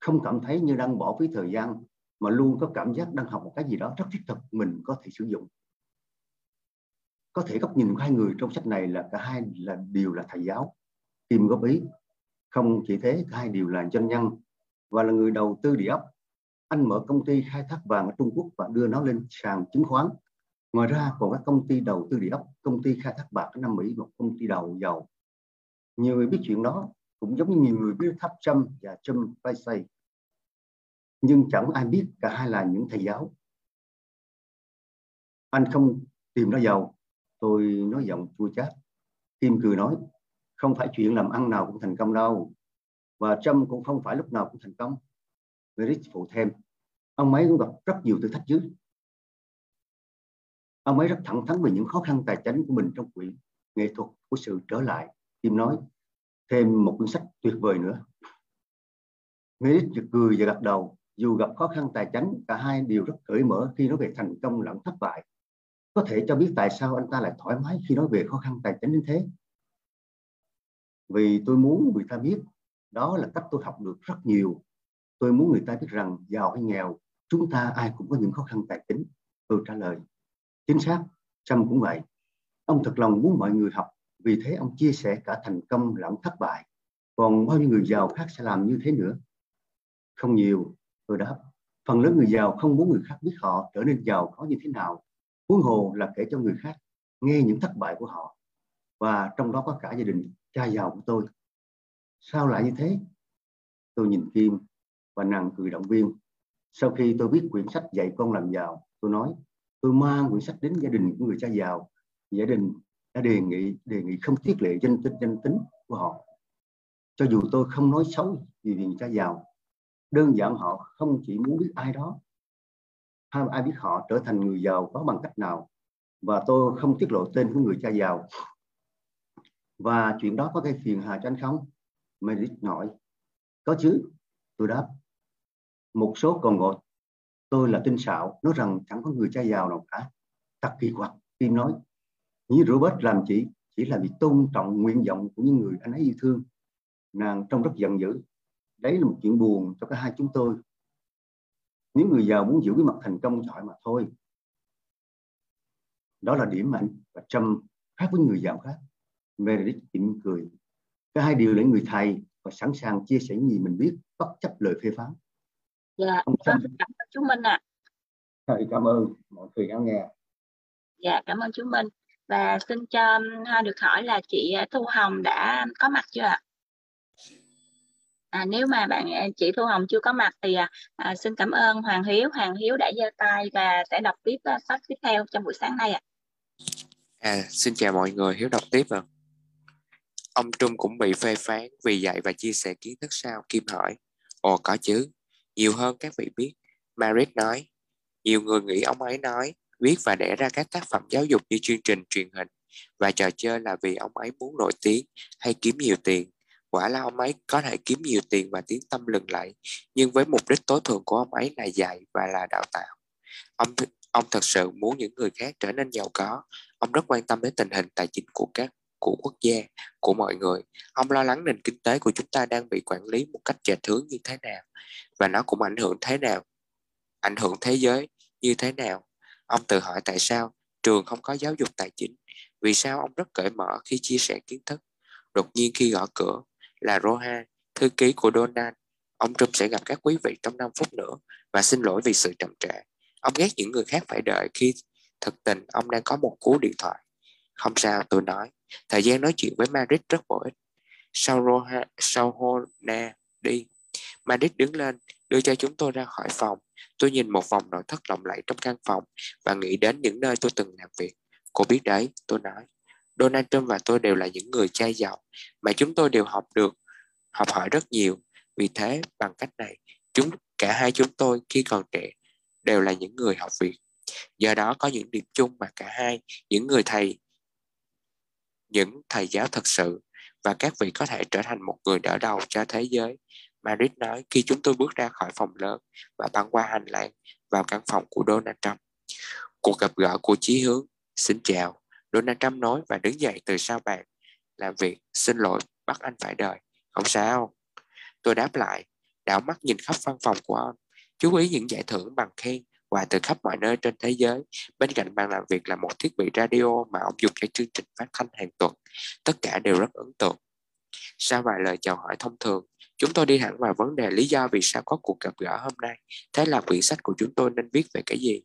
không cảm thấy như đang bỏ phí thời gian, mà luôn có cảm giác đang học một cái gì đó rất thiết thực mình có thể sử dụng. Có thể góc nhìn của hai người trong sách này là cả hai là đều là thầy giáo, tìm góp ý. Không chỉ thế, cả hai đều là doanh nhân và là người đầu tư địa ốc. Anh mở công ty khai thác vàng ở Trung Quốc và đưa nó lên sàn chứng khoán. Ngoài ra, còn các công ty đầu tư địa ốc, công ty khai thác bạc ở Nam Mỹ và công ty đầu dầu nhiều người biết chuyện đó, cũng giống như nhiều người biết tháp châm và châm xây nhưng chẳng ai biết cả hai là những thầy giáo. Anh không tìm ra giàu, tôi nói giọng chua chát. Kim cười nói, không phải chuyện làm ăn nào cũng thành công đâu và Trump cũng không phải lúc nào cũng thành công. Merit phụ thêm, ông ấy cũng gặp rất nhiều thử thách chứ ông ấy rất thẳng thắn về những khó khăn tài chính của mình trong quỹ nghệ thuật của sự trở lại. Kim nói thêm một cuốn sách tuyệt vời nữa. Merit cười và gật đầu. Dù gặp khó khăn tài chính, cả hai đều rất cởi mở khi nói về thành công lẫn thất bại. Có thể cho biết tại sao anh ta lại thoải mái khi nói về khó khăn tài chính đến thế? Vì tôi muốn người ta biết đó là cách tôi học được rất nhiều. Tôi muốn người ta biết rằng giàu hay nghèo, chúng ta ai cũng có những khó khăn tài chính. Tôi trả lời, chính xác Trâm cũng vậy. Ông thật lòng muốn mọi người học, vì thế ông chia sẻ cả thành công lẫn thất bại. Còn bao nhiêu người giàu khác sẽ làm như thế nữa? Không nhiều, tôi đáp. Phần lớn người giàu không muốn người khác biết họ trở nên giàu có như thế nào. Huống hồ là kể cho người khác nghe những thất bại của họ. Và trong đó có cả gia đình cha giàu của tôi sao lại như thế? Tôi nhìn kim và nàng cười động viên. Sau khi tôi viết quyển sách dạy con làm giàu, tôi nói, tôi mang quyển sách đến gia đình của người cha giàu. Gia đình đã đề nghị đề nghị không tiết lệ danh tính danh tính của họ. Cho dù tôi không nói xấu gì về người cha giàu, đơn giản họ không chỉ muốn biết ai đó. Hay ai biết họ trở thành người giàu có bằng cách nào và tôi không tiết lộ tên của người cha giàu. Và chuyện đó có gây phiền hà cho anh không? Merit nói, có chứ. Tôi đáp, một số còn gọi tôi là tinh xạo nói rằng chẳng có người cha giàu nào cả. Thật kỳ quặc, tim nói như Robert làm chỉ chỉ là vì tôn trọng nguyện vọng của những người anh ấy yêu thương. Nàng trông rất giận dữ, đấy là một chuyện buồn cho cả hai chúng tôi. Nếu người giàu muốn giữ cái mặt thành công giỏi mà thôi. Đó là điểm mạnh và Trump khác với người giàu khác. Meredith mỉm cười cả hai đều là người thầy và sẵn sàng chia sẻ gì mình biết bất chấp lời phê phán. Dạ cảm ơn chú Minh ạ. Thầy cảm ơn mọi người lắng nghe. Dạ cảm ơn chú Minh. Và xin cho um, được hỏi là chị uh, Thu Hồng đã có mặt chưa ạ? À, nếu mà bạn uh, chị Thu Hồng chưa có mặt thì à, à, xin cảm ơn Hoàng Hiếu. Hoàng Hiếu đã giơ tay và sẽ đọc tiếp sách tiếp theo trong buổi sáng nay ạ. À, xin chào mọi người, Hiếu đọc tiếp ạ. Ông Trung cũng bị phê phán vì dạy và chia sẻ kiến thức sao? Kim hỏi. Ồ có chứ, nhiều hơn các vị biết. Marit nói, nhiều người nghĩ ông ấy nói, viết và đẻ ra các tác phẩm giáo dục như chương trình truyền hình và trò chơi là vì ông ấy muốn nổi tiếng hay kiếm nhiều tiền. Quả là ông ấy có thể kiếm nhiều tiền và tiếng tâm lừng lẫy, nhưng với mục đích tối thượng của ông ấy là dạy và là đào tạo. Ông ông thật sự muốn những người khác trở nên giàu có. Ông rất quan tâm đến tình hình tài chính của các của quốc gia, của mọi người. Ông lo lắng nền kinh tế của chúng ta đang bị quản lý một cách chệch hướng như thế nào và nó cũng ảnh hưởng thế nào, ảnh hưởng thế giới như thế nào. Ông tự hỏi tại sao trường không có giáo dục tài chính, vì sao ông rất cởi mở khi chia sẻ kiến thức. Đột nhiên khi gõ cửa là Roha, thư ký của Donald, ông Trump sẽ gặp các quý vị trong 5 phút nữa và xin lỗi vì sự chậm trễ. Ông ghét những người khác phải đợi khi thực tình ông đang có một cú điện thoại. Không sao, tôi nói. Thời gian nói chuyện với Madrid rất bổ ích. Sau, Roha, sau Hona đi, Madrid đứng lên, đưa cho chúng tôi ra khỏi phòng. Tôi nhìn một vòng nội thất lộng lẫy trong căn phòng và nghĩ đến những nơi tôi từng làm việc. Cô biết đấy, tôi nói. Donald Trump và tôi đều là những người trai giàu mà chúng tôi đều học được, học hỏi rất nhiều. Vì thế, bằng cách này, chúng cả hai chúng tôi khi còn trẻ đều là những người học việc. Do đó có những điểm chung mà cả hai, những người thầy, những thầy giáo thật sự và các vị có thể trở thành một người đỡ đầu cho thế giới. Madrid nói khi chúng tôi bước ra khỏi phòng lớn và băng qua hành lang vào căn phòng của Donald Trump. Cuộc gặp gỡ của chí hướng. Xin chào. Donald Trump nói và đứng dậy từ sau bàn. Làm việc. Xin lỗi, bắt anh phải đợi. Không sao. Tôi đáp lại, đảo mắt nhìn khắp văn phòng của ông. Chú ý những giải thưởng bằng khen và từ khắp mọi nơi trên thế giới. Bên cạnh bàn làm việc là một thiết bị radio mà ông dùng cho chương trình phát thanh hàng tuần. Tất cả đều rất ấn tượng. Sau vài lời chào hỏi thông thường, chúng tôi đi thẳng vào vấn đề lý do vì sao có cuộc gặp gỡ hôm nay. Thế là quyển sách của chúng tôi nên viết về cái gì?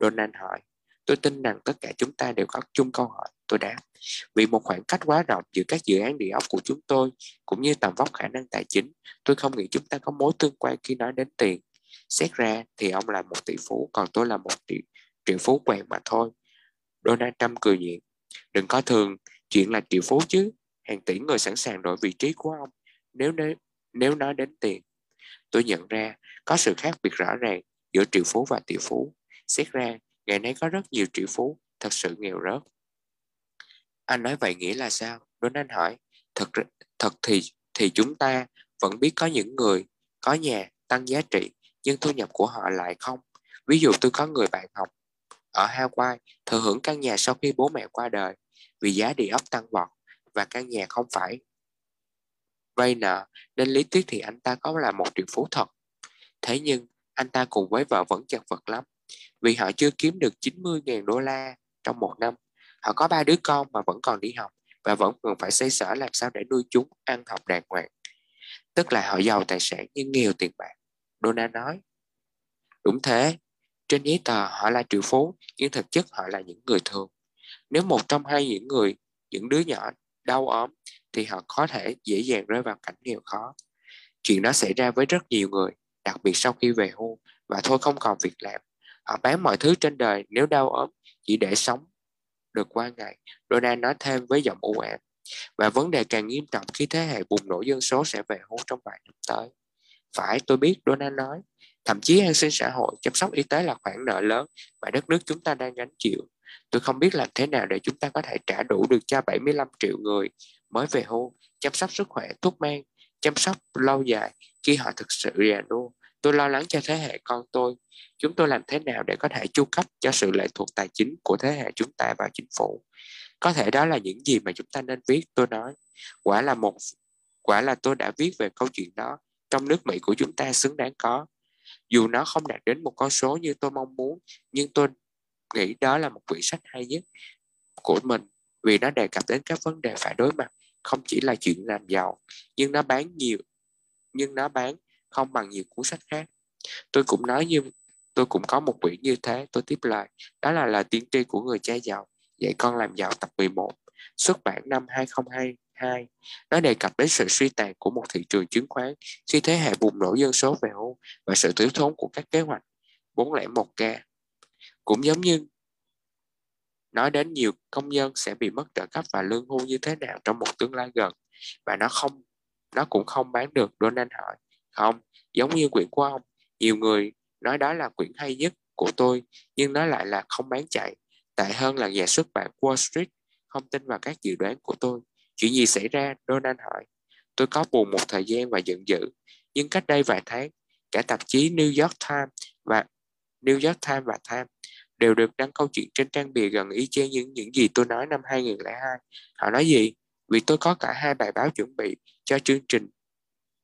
Donald hỏi. Tôi tin rằng tất cả chúng ta đều có chung câu hỏi. Tôi đáp. Vì một khoảng cách quá rộng giữa các dự án địa ốc của chúng tôi, cũng như tầm vóc khả năng tài chính, tôi không nghĩ chúng ta có mối tương quan khi nói đến tiền. Xét ra thì ông là một tỷ phú, còn tôi là một triệu, triệu phú quèn mà thôi. Donald Trump cười nhẹ. Đừng có thường chuyện là triệu phú chứ. Hàng tỷ người sẵn sàng đổi vị trí của ông nếu nếu, nếu nói đến tiền. Tôi nhận ra có sự khác biệt rõ ràng giữa triệu phú và tỷ phú. Xét ra, ngày nay có rất nhiều triệu phú thật sự nghèo rớt. Anh nói vậy nghĩa là sao? Donald hỏi. Thật, thật thì thì chúng ta vẫn biết có những người có nhà tăng giá trị nhưng thu nhập của họ lại không. Ví dụ tôi có người bạn học ở Hawaii, thừa hưởng căn nhà sau khi bố mẹ qua đời vì giá địa ốc tăng vọt và căn nhà không phải vay nợ nên lý thuyết thì anh ta có là một triệu phú thật. Thế nhưng, anh ta cùng với vợ vẫn chật vật lắm vì họ chưa kiếm được 90.000 đô la trong một năm. Họ có ba đứa con mà vẫn còn đi học và vẫn cần phải xây sở làm sao để nuôi chúng ăn học đàng hoàng. Tức là họ giàu tài sản nhưng nghèo tiền bạc. Donna nói. Đúng thế, trên giấy tờ họ là triệu phú nhưng thực chất họ là những người thường. Nếu một trong hai những người, những đứa nhỏ đau ốm thì họ có thể dễ dàng rơi vào cảnh nghèo khó. Chuyện đó xảy ra với rất nhiều người, đặc biệt sau khi về hưu và thôi không còn việc làm. Họ bán mọi thứ trên đời nếu đau ốm chỉ để sống được qua ngày. Donna nói thêm với giọng u ám. Và vấn đề càng nghiêm trọng khi thế hệ bùng nổ dân số sẽ về hưu trong vài năm tới. Phải, tôi biết, Donald nói. Thậm chí an sinh xã hội, chăm sóc y tế là khoản nợ lớn mà đất nước chúng ta đang gánh chịu. Tôi không biết làm thế nào để chúng ta có thể trả đủ được cho 75 triệu người mới về hưu, chăm sóc sức khỏe, thuốc men, chăm sóc lâu dài khi họ thực sự già nua. Tôi lo lắng cho thế hệ con tôi. Chúng tôi làm thế nào để có thể chu cấp cho sự lệ thuộc tài chính của thế hệ chúng ta vào chính phủ? Có thể đó là những gì mà chúng ta nên viết, tôi nói. Quả là một quả là tôi đã viết về câu chuyện đó trong nước Mỹ của chúng ta xứng đáng có. Dù nó không đạt đến một con số như tôi mong muốn, nhưng tôi nghĩ đó là một quyển sách hay nhất của mình vì nó đề cập đến các vấn đề phải đối mặt, không chỉ là chuyện làm giàu, nhưng nó bán nhiều, nhưng nó bán không bằng nhiều cuốn sách khác. Tôi cũng nói như tôi cũng có một quyển như thế, tôi tiếp lời, đó là lời tiên tri của người cha giàu, dạy con làm giàu tập 11, xuất bản năm 2. Nó đề cập đến sự suy tàn của một thị trường chứng khoán khi thế hệ bùng nổ dân số về hưu và sự thiếu thốn của các kế hoạch 401k. Cũng giống như nói đến nhiều công nhân sẽ bị mất trợ cấp và lương hưu như thế nào trong một tương lai gần, và nó không, nó cũng không bán được, Donald hỏi không, giống như quyển của ông, nhiều người nói đó là quyển hay nhất của tôi, nhưng nó lại là không bán chạy, tệ hơn là nhà xuất bản Wall Street, không tin vào các dự đoán của tôi chuyện gì xảy ra Donald hỏi tôi có buồn một thời gian và giận dữ nhưng cách đây vài tháng cả tạp chí New York Times và New York Times và Times đều được đăng câu chuyện trên trang bìa gần y chang những những gì tôi nói năm 2002. Họ nói gì? Vì tôi có cả hai bài báo chuẩn bị cho chương trình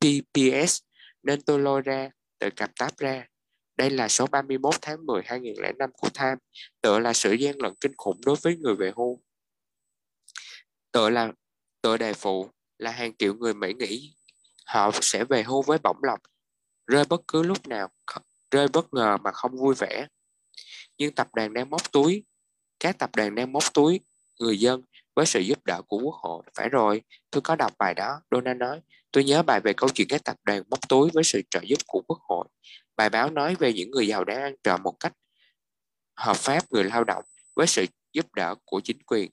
PPS nên tôi lôi ra từ cặp táp ra. Đây là số 31 tháng 10 2005 của Time, tựa là sự gian lận kinh khủng đối với người về hưu. Tựa là tựa đề phụ là hàng triệu người Mỹ nghĩ họ sẽ về hưu với bổng lộc, rơi bất cứ lúc nào, rơi bất ngờ mà không vui vẻ. Nhưng tập đoàn đang móc túi các tập đoàn đang móc túi người dân với sự giúp đỡ của quốc hội. Phải rồi tôi có đọc bài đó Donald nói tôi nhớ bài về câu chuyện các tập đoàn móc túi với sự trợ giúp của quốc hội. Bài báo nói về những người giàu đang ăn trộm một cách hợp pháp người lao động với sự giúp đỡ của chính quyền.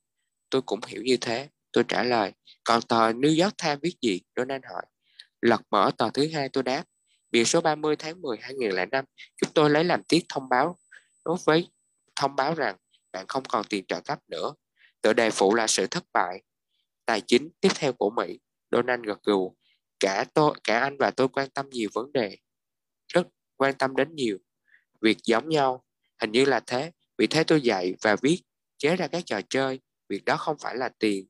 Tôi cũng hiểu như thế tôi trả lời còn tờ New York Times viết gì Donald hỏi lật mở tờ thứ hai tôi đáp bìa số 30 tháng 10 2005 chúng tôi lấy làm tiết thông báo đối với thông báo rằng bạn không còn tiền trợ cấp nữa. Tựa đề phụ là sự thất bại tài chính tiếp theo của Mỹ. Donald gật gù. Cả tôi, cả anh và tôi quan tâm nhiều vấn đề. Rất quan tâm đến nhiều. Việc giống nhau. Hình như là thế. Vì thế tôi dạy và viết, chế ra các trò chơi. Việc đó không phải là tiền.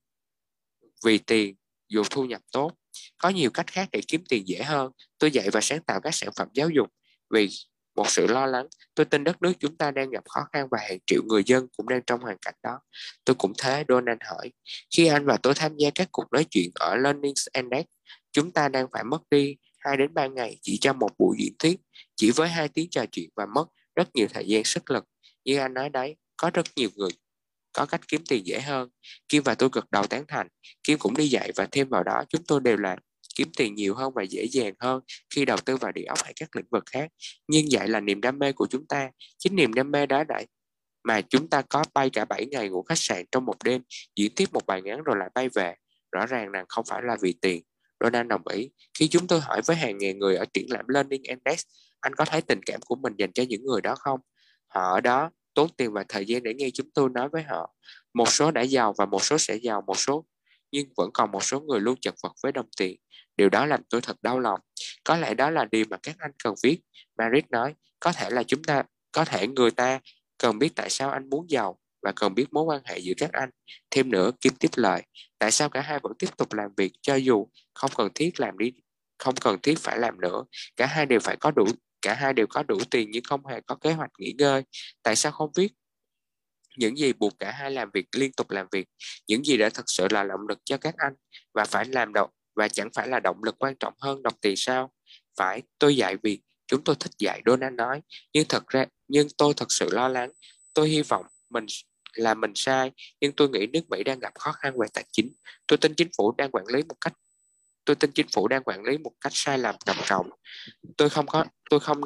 Vì tiền, dù thu nhập tốt. Có nhiều cách khác để kiếm tiền dễ hơn. Tôi dạy và sáng tạo các sản phẩm giáo dục. Vì một sự lo lắng. Tôi tin đất nước chúng ta đang gặp khó khăn và hàng triệu người dân cũng đang trong hoàn cảnh đó. Tôi cũng thế, Donald hỏi. Khi anh và tôi tham gia các cuộc nói chuyện ở Learning Index, chúng ta đang phải mất đi 2 đến 3 ngày chỉ cho một buổi diễn thuyết, chỉ với hai tiếng trò chuyện và mất rất nhiều thời gian sức lực. Như anh nói đấy, có rất nhiều người có cách kiếm tiền dễ hơn. Kim và tôi gật đầu tán thành. Kim cũng đi dạy và thêm vào đó chúng tôi đều là kiếm tiền nhiều hơn và dễ dàng hơn khi đầu tư vào địa ốc hay các lĩnh vực khác. Nhưng vậy là niềm đam mê của chúng ta. Chính niềm đam mê đó đại mà chúng ta có bay cả 7 ngày ngủ khách sạn trong một đêm, diễn tiếp một bài ngắn rồi lại bay về. Rõ ràng rằng không phải là vì tiền. Donald đồng ý. Khi chúng tôi hỏi với hàng ngàn người ở triển lãm Learning Index, anh có thấy tình cảm của mình dành cho những người đó không? Họ ở đó tốn tiền và thời gian để nghe chúng tôi nói với họ. Một số đã giàu và một số sẽ giàu, một số nhưng vẫn còn một số người luôn chật vật với đồng tiền. Điều đó làm tôi thật đau lòng. Có lẽ đó là điều mà các anh cần viết. Marit nói, có thể là chúng ta, có thể người ta cần biết tại sao anh muốn giàu và cần biết mối quan hệ giữa các anh. Thêm nữa, Kim tiếp lời, tại sao cả hai vẫn tiếp tục làm việc cho dù không cần thiết làm đi không cần thiết phải làm nữa. Cả hai đều phải có đủ cả hai đều có đủ tiền nhưng không hề có kế hoạch nghỉ ngơi. Tại sao không viết những gì buộc cả hai làm việc liên tục làm việc, những gì đã thật sự là động lực cho các anh và phải làm động và chẳng phải là động lực quan trọng hơn đồng tiền sao? Phải, tôi dạy việc, chúng tôi thích dạy Donald nói, nhưng thật ra nhưng tôi thật sự lo lắng. Tôi hy vọng mình là mình sai, nhưng tôi nghĩ nước Mỹ đang gặp khó khăn về tài chính. Tôi tin chính phủ đang quản lý một cách tôi tin chính phủ đang quản lý một cách sai lầm trầm trọng. Tôi không có tôi không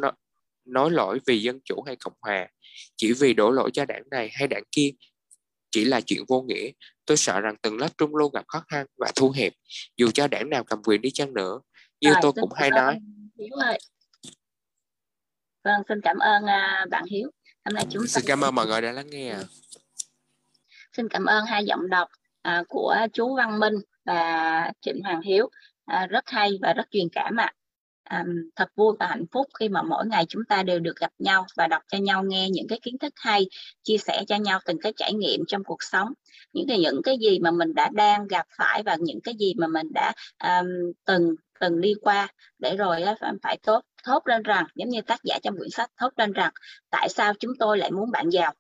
nói lỗi vì dân chủ hay cộng hòa, chỉ vì đổ lỗi cho đảng này hay đảng kia chỉ là chuyện vô nghĩa. Tôi sợ rằng từng lớp trung luôn gặp khó khăn và thu hẹp, dù cho đảng nào cầm quyền đi chăng nữa. Như Rồi, tôi cũng hay nói. Vâng, xin cảm ơn à, bạn Hiếu. Hôm nay chúng ta xin cảm ơn mọi người đã lắng nghe. xin cảm ơn hai giọng đọc à, của chú Văn Minh và Trịnh Hoàng Hiếu. À, rất hay và rất truyền cảm ạ. À, thật vui và hạnh phúc khi mà mỗi ngày chúng ta đều được gặp nhau và đọc cho nhau nghe những cái kiến thức hay, chia sẻ cho nhau từng cái trải nghiệm trong cuộc sống, những cái những cái gì mà mình đã đang gặp phải và những cái gì mà mình đã um, từng từng đi qua để rồi phải tốt thốt lên rằng giống như tác giả trong quyển sách thốt lên rằng tại sao chúng tôi lại muốn bạn giàu?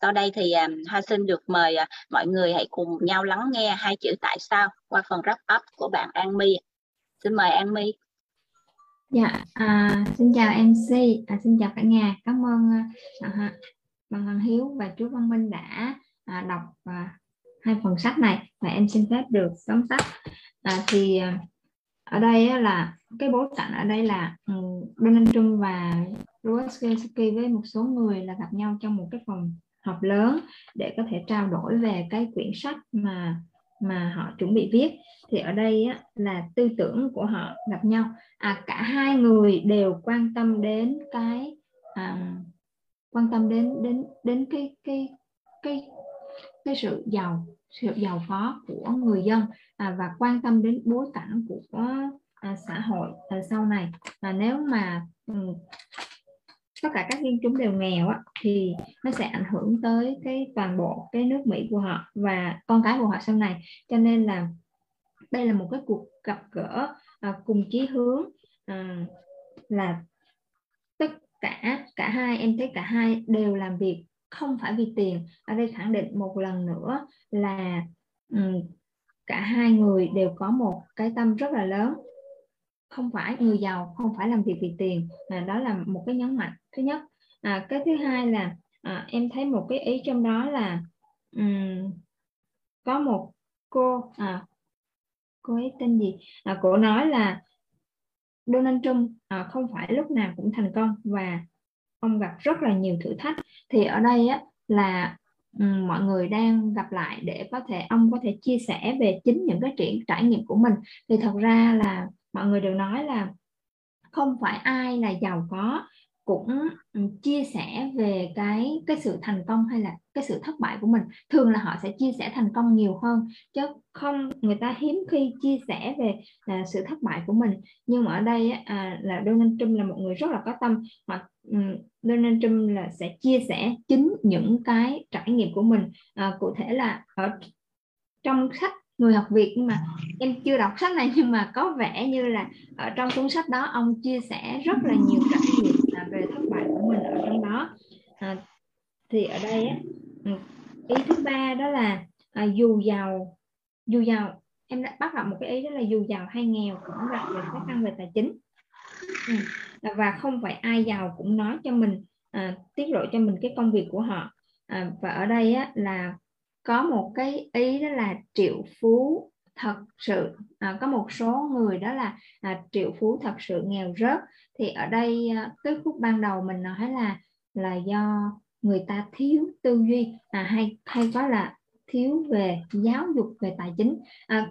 Sau đây thì um, Hoa xin được mời uh, mọi người hãy cùng nhau lắng nghe hai chữ tại sao qua phần wrap up của bạn An My. Xin mời An My. Dạ, à, xin chào MC, à, xin chào cả nhà. Cảm ơn à, bạn Hoàng Hiếu và chú Văn Minh đã à, đọc à, hai phần sách này và em xin phép được tóm tắt. À, thì à, ở đây á, là cái bối cảnh ở đây là um, Donald Trump và Louis Zelensky với một số người là gặp nhau trong một cái phòng họp lớn để có thể trao đổi về cái quyển sách mà mà họ chuẩn bị viết. Thì ở đây á, là tư tưởng của họ gặp nhau. À, cả hai người đều quan tâm đến cái à, quan tâm đến đến đến cái cái cái cái sự giàu sự giàu có của người dân à, và quan tâm đến bối cảnh của à, xã hội à, sau này. À, nếu mà ừ, tất cả các dân chúng đều nghèo á, thì nó sẽ ảnh hưởng tới cái toàn bộ cái nước Mỹ của họ và con cái của họ sau này. Cho nên là đây là một cái cuộc gặp gỡ à, cùng chí hướng à, là tất cả cả hai em thấy cả hai đều làm việc không phải vì tiền. Ở đây khẳng định một lần nữa là um, cả hai người đều có một cái tâm rất là lớn không phải người giàu không phải làm việc vì tiền. À, đó là một cái nhấn mạnh. Thứ nhất à, cái thứ hai là à, em thấy một cái ý trong đó là um, có một cô à, cô ấy tên gì? À, cô nói là Donald Trump à, không phải lúc nào cũng thành công và ông gặp rất là nhiều thử thách. Thì ở đây á là um, mọi người đang gặp lại để có thể ông có thể chia sẻ về chính những cái trải trải nghiệm của mình. Thì thật ra là mọi người đều nói là không phải ai là giàu có cũng ừ, chia sẻ về cái cái sự thành công hay là cái sự thất bại của mình. Thường là họ sẽ chia sẻ thành công nhiều hơn chứ không người ta hiếm khi chia sẻ về à, sự thất bại của mình. Nhưng mà ở đây à, là Donald Trump là một người rất là có tâm. Hoặc ừm, Donald Trump là sẽ chia sẻ chính những cái trải nghiệm của mình. À, cụ thể là ở trong sách người học Việt nhưng mà em chưa đọc sách này nhưng mà có vẻ như là ở trong cuốn sách đó ông chia sẻ rất là nhiều trải nghiệm à, về thất bại của mình ở trong đó. À, thì ở đây á, ừ, ý thứ ba đó là à, dù giàu dù giàu em đã bắt gặp một cái ý đó là dù giàu hay nghèo cũng gặp về khó khăn về tài chính. Ừ. và không phải ai giàu cũng nói cho mình à, tiết lộ cho mình cái công việc của họ. À, và ở đây á, là có một cái ý đó là triệu phú thật sự. À, có một số người đó là à, triệu phú thật sự nghèo rớt. Thì ở đây à, cái khúc ban đầu mình nói là là do người ta thiếu tư duy. À, hay hay có là thiếu về giáo dục về tài chính. À,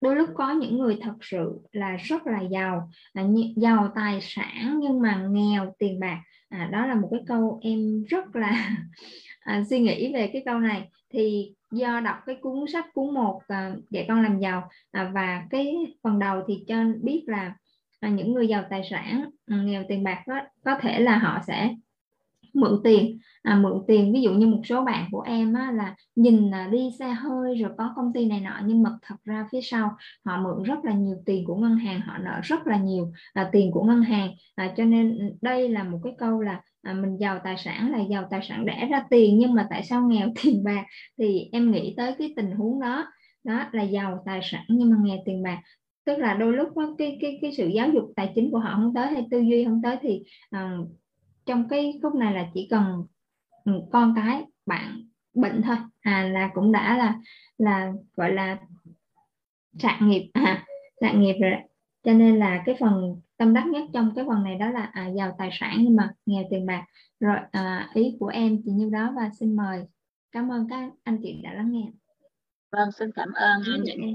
đôi lúc có những người thật sự là rất là giàu. À, giàu tài sản nhưng mà nghèo tiền bạc. À, đó là một cái câu em rất là à, suy nghĩ về cái câu này thì do đọc cái cuốn sách cuốn một à, dạy con làm giàu à, và cái phần đầu thì cho biết là à, những người giàu tài sản ừ, nghèo tiền bạc có có thể là họ sẽ mượn tiền. À, mượn tiền ví dụ như một số bạn của em á, là nhìn là đi xe hơi rồi có công ty này nọ nhưng mà thật ra phía sau họ mượn rất là nhiều tiền của ngân hàng họ nợ rất là nhiều à, tiền của ngân hàng. À, cho nên đây là một cái câu là à, mình giàu tài sản là giàu tài sản đẻ ra tiền nhưng mà tại sao nghèo tiền bạc? Thì em nghĩ tới cái tình huống đó đó là giàu tài sản nhưng mà nghèo tiền bạc. Tức là đôi lúc đó, cái cái cái sự giáo dục tài chính của họ không tới hay tư duy không tới thì à, trong cái khúc này là chỉ cần ừ, con cái bạn bệnh thôi. À là cũng đã là là gọi là trạng nghiệp. À, trạng nghiệp rồi cho nên là cái phần tâm đắc nhất trong cái phần này đó là à, giàu tài sản nhưng mà nghèo tiền bạc. Rồi à, ý của em chỉ như đó và xin mời. Cảm ơn các anh chị đã lắng nghe. Vâng xin cảm ơn những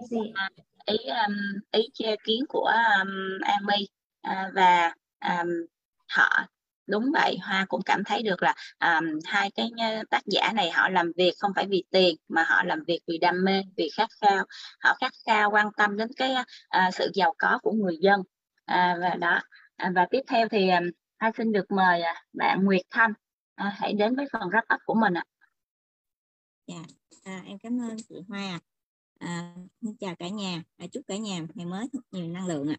ý um, ý chia kiến của um, An My. Uh, và um, họ đúng vậy hoa cũng cảm thấy được là um, hai cái tác giả này họ làm việc không phải vì tiền mà họ làm việc vì đam mê vì khát khao. Họ khát khao quan tâm đến cái uh, sự giàu có của người dân à, và đó. À, và tiếp theo thì à, um, hoa xin được mời à, bạn Nguyệt Thanh. À, hãy đến với phần wrap up của mình ạ. Dạ. À, em cảm ơn chị Hoa. À, chào cả nhà. À, chúc cả nhà ngày mới thật nhiều năng lượng ạ.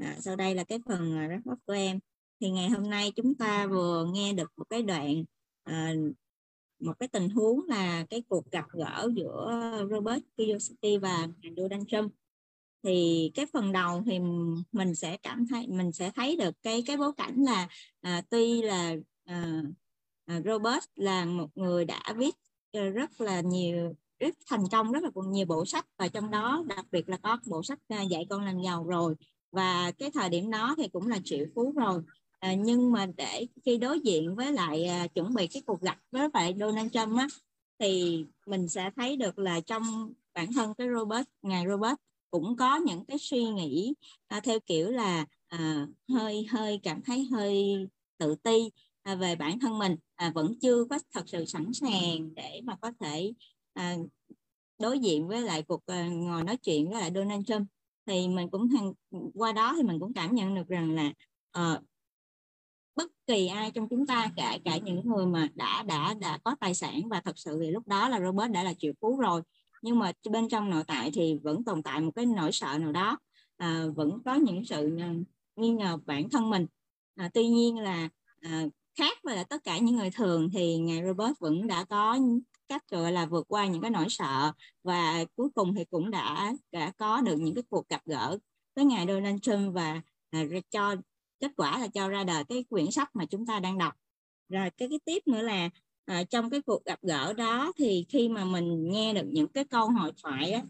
À, sau đây là cái phần à, wrap up của em. Thì ngày hôm nay chúng ta vừa nghe được một cái đoạn à, một cái tình huống là cái cuộc gặp gỡ giữa Robert Kiyosaki và Donald Trump thì cái phần đầu thì mình sẽ cảm thấy mình sẽ thấy được cái cái bối cảnh là à, tuy là à, à Robert là một người đã viết ờ, rất là nhiều rất thành công rất là nhiều bộ sách và trong đó đặc biệt là có bộ sách à, dạy con làm giàu rồi. Và cái thời điểm đó thì cũng là triệu phú rồi. À, nhưng mà để khi đối diện với lại à, chuẩn bị cái cuộc gặp với lại Donald Trump á thì mình sẽ thấy được là trong bản thân cái Robert ngài Robert cũng có những cái suy nghĩ à, theo kiểu là à, hơi hơi cảm thấy hơi tự ti à, về bản thân mình à, vẫn chưa có thật sự sẵn sàng để mà có thể à, đối diện với lại cuộc à, ngồi nói chuyện với lại Donald Trump. Thì mình cũng thằng qua đó thì mình cũng cảm nhận được rằng là à, bất kỳ ai trong chúng ta cả cả những người mà đã đã đã có tài sản và thật sự thì lúc đó là Robert đã là triệu phú rồi nhưng mà bên trong nội tại thì vẫn tồn tại một cái nỗi sợ nào đó à, vẫn có những sự à, nghi ngờ bản thân mình. À, tuy nhiên là à, khác với là tất cả những người thường thì ngài Robert vẫn đã có cách gọi là vượt qua những cái nỗi sợ và cuối cùng thì cũng đã đã có được những cái cuộc gặp gỡ với ngài Donald Trump và à, cho kết quả là cho ra đời cái quyển sách mà chúng ta đang đọc. Rồi cái cái tiếp nữa là à, trong cái cuộc gặp gỡ đó thì khi mà mình nghe được những cái câu hội thoại á,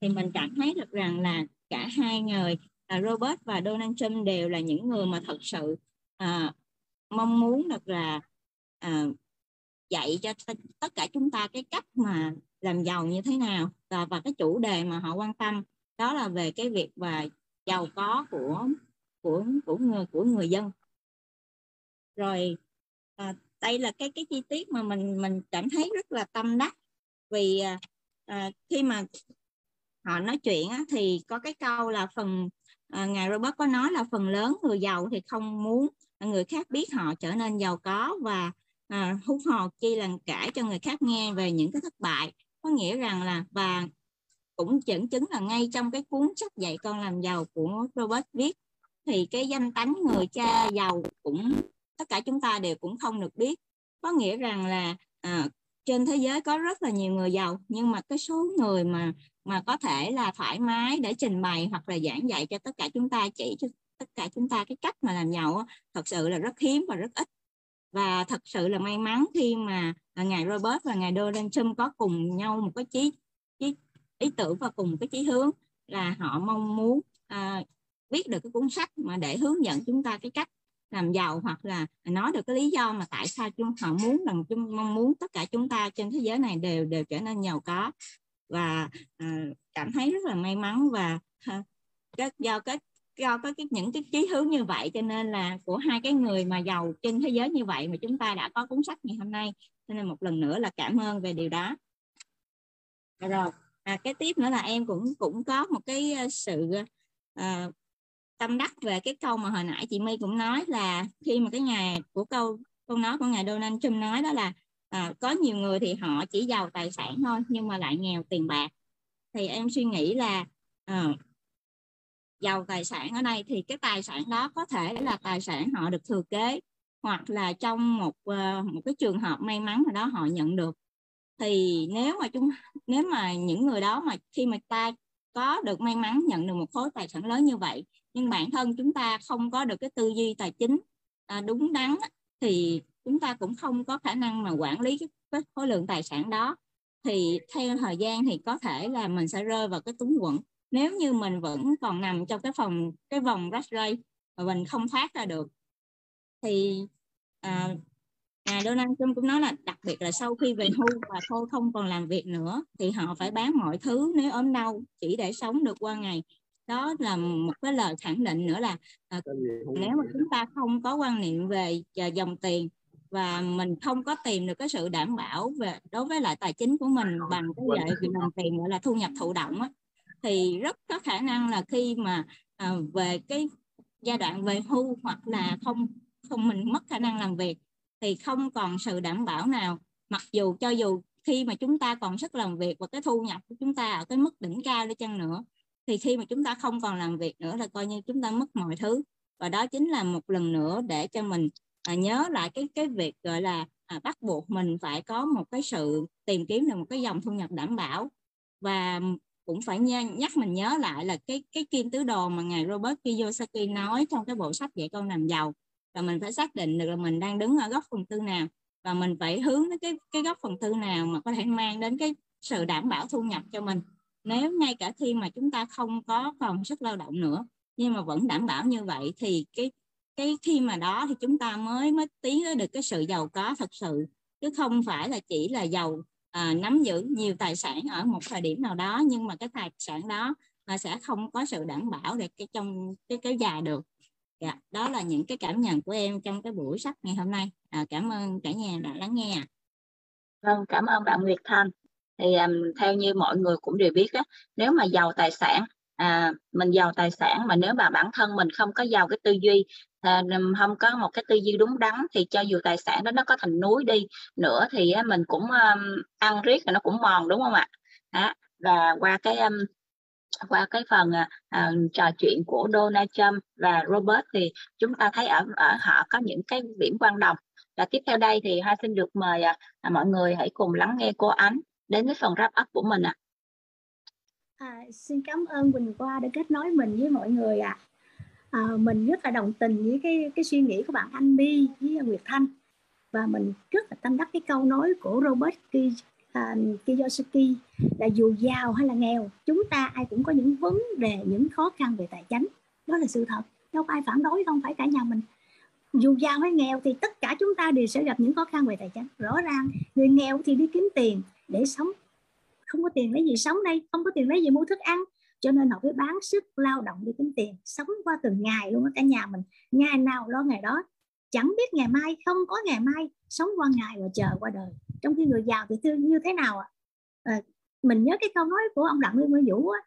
thì mình cảm thấy được rằng là cả hai người là Robert và Donald Trump đều là những người mà thật sự à, mong muốn được là à, dạy cho tất cả chúng ta cái cách mà làm giàu như thế nào và, và cái chủ đề mà họ quan tâm. Đó là về cái việc và giàu có của của của người của người dân. Rồi à, đây là cái cái chi tiết mà mình mình cảm thấy rất là tâm đắc. Vì à, à, khi mà họ nói chuyện á, thì có cái câu là phần à, ngài Robert có nói là phần lớn người giàu thì không muốn người khác biết họ trở nên giàu có và à, hút hò chi là kể cho người khác nghe về những cái thất bại. Có nghĩa rằng là và cũng dẫn chứng là ngay trong cái cuốn sách dạy con làm giàu của Robert viết thì cái danh tánh người cha giàu cũng tất cả chúng ta đều cũng không được biết. Có nghĩa rằng là à, trên thế giới có rất là nhiều người giàu nhưng mà cái số người mà mà có thể là thoải mái để trình bày hoặc là giảng dạy cho tất cả chúng ta chỉ cho tất cả chúng ta cái cách mà làm giàu thật sự là rất hiếm và rất ít. Và thật sự là may mắn khi mà à, ngài Robert và ngài Donald Trump có cùng nhau một cái chí, chí ý tưởng và cùng cái chí hướng là họ mong muốn à, viết được cái cuốn sách mà để hướng dẫn chúng ta cái cách làm giàu hoặc là nói được cái lý do mà tại sao chúng họ muốn rằng chúng mong muốn tất cả chúng ta trên thế giới này đều đều trở nên giàu có. Và à, cảm thấy rất là may mắn và ha, do cái do có cái những cái chí hướng như vậy. Cho nên là của hai cái người mà giàu trên thế giới như vậy mà chúng ta đã có cuốn sách ngày hôm nay. Cho nên một lần nữa là cảm ơn về điều đó. Rồi à, cái tiếp nữa là em cũng cũng có một cái à, sự à, tâm đắc về cái câu mà hồi nãy chị My cũng nói là khi mà cái ngày của câu câu nói của ngài Donald Trump nói đó là à, có nhiều người thì họ chỉ giàu tài sản thôi nhưng mà lại nghèo tiền bạc. Thì em suy nghĩ là à, giàu tài sản ở đây thì cái tài sản đó có thể là tài sản họ được thừa kế hoặc là trong một ờ, một cái trường hợp may mắn nào đó họ nhận được. Thì nếu mà chúng nếu mà những người đó mà khi mà ta có được may mắn nhận được một khối tài sản lớn như vậy nhưng bản thân chúng ta không có được cái tư duy tài chính à, đúng đắn thì chúng ta cũng không có khả năng mà quản lý cái, cái khối lượng tài sản đó. Thì theo thời gian thì có thể là mình sẽ rơi vào cái túng quẫn. Nếu như mình vẫn còn nằm trong cái phòng cái vòng rat race và mình không thoát ra được thì à, ngài Donald Trump cũng nói là đặc biệt là sau khi về hưu và thôi không còn làm việc nữa thì họ phải bán mọi thứ nếu ốm đau chỉ để sống được qua ngày. Đó là một cái lời khẳng định nữa là à, nếu mà chúng ta không có quan niệm về à, dòng tiền và mình không có tìm được cái sự đảm bảo về đối với lại tài chính của mình bằng cái lợi dòng tiền gọi là thu nhập thụ động á, thì rất có khả năng là khi mà à, về cái giai đoạn về hưu hoặc là không không mình mất khả năng làm việc thì không còn sự đảm bảo nào. Mặc dù cho dù khi mà chúng ta còn sức làm việc và cái thu nhập của chúng ta ở cái mức đỉnh cao đi chăng nữa thì khi mà chúng ta không còn làm việc nữa là coi như chúng ta mất mọi thứ. Và đó chính là một lần nữa để cho mình à, nhớ lại cái cái việc gọi là à, bắt buộc mình phải có một cái sự tìm kiếm được một cái dòng thu nhập đảm bảo. Và cũng phải nhắc mình nhớ lại là cái cái kim tứ đồ mà ngài Robert Kiyosaki nói trong cái bộ sách dạy con làm giàu và mình phải xác định được là mình đang đứng ở góc phần tư nào. Và mình phải hướng đến cái cái góc phần tư nào mà có thể mang đến cái sự đảm bảo thu nhập cho mình. Nếu ngay cả khi mà chúng ta không có còn sức lao động nữa nhưng mà vẫn đảm bảo như vậy thì cái cái khi mà đó thì chúng ta mới mới tiến tới được cái sự giàu có thật sự. Chứ không phải là chỉ là giàu à, nắm giữ nhiều tài sản ở một thời điểm nào đó nhưng mà cái tài sản đó là sẽ không có sự đảm bảo để cái trong cái kéo dài được dạ, đó là những cái cảm nhận của em trong cái buổi sách ngày hôm nay. À, cảm ơn cả nhà đã lắng nghe vâng cảm ơn bạn Nguyệt Thanh. Thì um, theo như mọi người cũng đều biết á nếu mà giàu tài sản à, mình giàu tài sản mà nếu mà bản thân mình không có giàu cái tư duy à, không có một cái tư duy đúng đắn thì cho dù tài sản đó nó có thành núi đi nữa thì á, mình cũng um, ăn riết là nó cũng mòn đúng không ạ? Đó. và qua cái um, qua cái phần à, à, trò chuyện của Donald Trump và Robert thì chúng ta thấy ở ở họ có những cái điểm quan đồng và tiếp theo đây thì Hoa xin được mời à, à mọi người hãy cùng lắng nghe cô Ánh đến với phần wrap up của mình ạ. À. À, xin cảm ơn Quỳnh Qua đã kết nối mình với mọi người ạ. À. À, mình rất là đồng tình với cái cái suy nghĩ của bạn Anh Bi với Nguyệt Thanh và mình rất là tâm đắc cái câu nói của Robert uh, Kiyosaki là dù giàu hay là nghèo chúng ta ai cũng có những vấn đề những khó khăn về tài chính. Đó là sự thật. Đâu ai phản đối không phải cả nhà mình. Dù giàu hay nghèo thì tất cả chúng ta đều sẽ gặp những khó khăn về tài chính. Rõ ràng người nghèo thì đi kiếm tiền để sống. Không có tiền lấy gì sống đây không có tiền lấy gì mua thức ăn. Cho nên họ phải bán sức lao động đi kiếm tiền. Sống qua từng ngày luôn ở cả nhà mình. Ngày nào lo ngày đó chẳng biết ngày mai không có ngày mai. Sống qua ngày và chờ qua đời trong khi người giàu thì thương như thế nào ạ? À, mình nhớ cái câu nói của ông đặng lê nguyên vũ á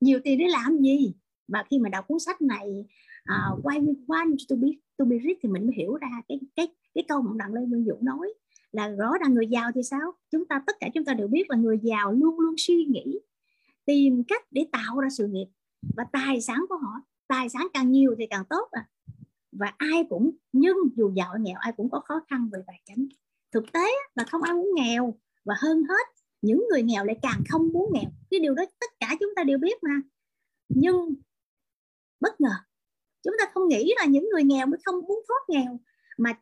nhiều tiền để làm gì? Và khi mà đọc cuốn sách này uh, why we want to be to be rich? thì mình mới hiểu ra cái cái cái câu mà ông đặng lê nguyên vũ nói là rõ ràng người giàu thì sao? Chúng ta tất cả chúng ta đều biết là người giàu luôn luôn suy nghĩ tìm cách để tạo ra sự nghiệp và tài sản của họ. Tài sản càng nhiều thì càng tốt à và ai cũng nhưng dù giàu hay nghèo ai cũng có khó khăn về tài chính thực tế là không ai muốn nghèo và hơn hết, những người nghèo lại càng không muốn nghèo. Cái điều đó tất cả chúng ta đều biết mà. Nhưng bất ngờ, chúng ta không nghĩ là những người nghèo mới không muốn thoát nghèo, mà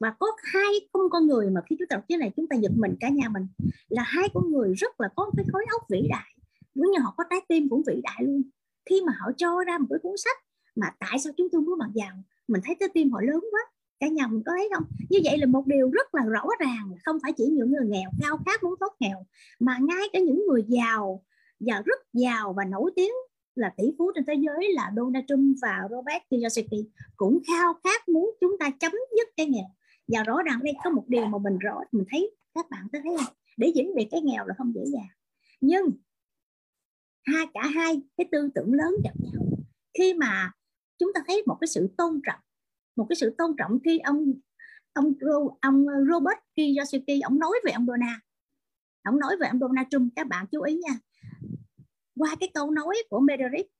và có hai không con người mà khi chúng ta đọc cái này chúng ta giật mình cả nhà mình, là hai con người rất là có cái khối óc vĩ đại. Giống như họ có trái tim cũng vĩ đại luôn. Khi mà họ cho ra một cái cuốn sách mà tại sao chúng tôi muốn bằng giàu mình thấy trái tim họ lớn quá cả nhà mình có thấy không? Như vậy là một điều rất là rõ ràng, không phải chỉ những người nghèo khao khát muốn thoát nghèo, mà ngay cả những người giàu, và rất giàu và nổi tiếng là tỷ phú trên thế giới là Donald Trump và Robert Kiyosaki cũng khao khát muốn chúng ta chấm dứt cái nghèo. Và rõ ràng đây có một điều mà mình rõ, mình thấy các bạn có thấy không? Để diễn biệt cái nghèo là không dễ dàng. Nhưng hai, cả hai cái tư tưởng lớn gặp nhau. Khi mà chúng ta thấy một cái sự tôn trọng một cái sự tôn trọng khi ông ông ông Robert Kiyosaki, ông nói về ông Donald ông nói về ông Donald Trump. Các bạn chú ý nha. Qua cái câu nói của meredith,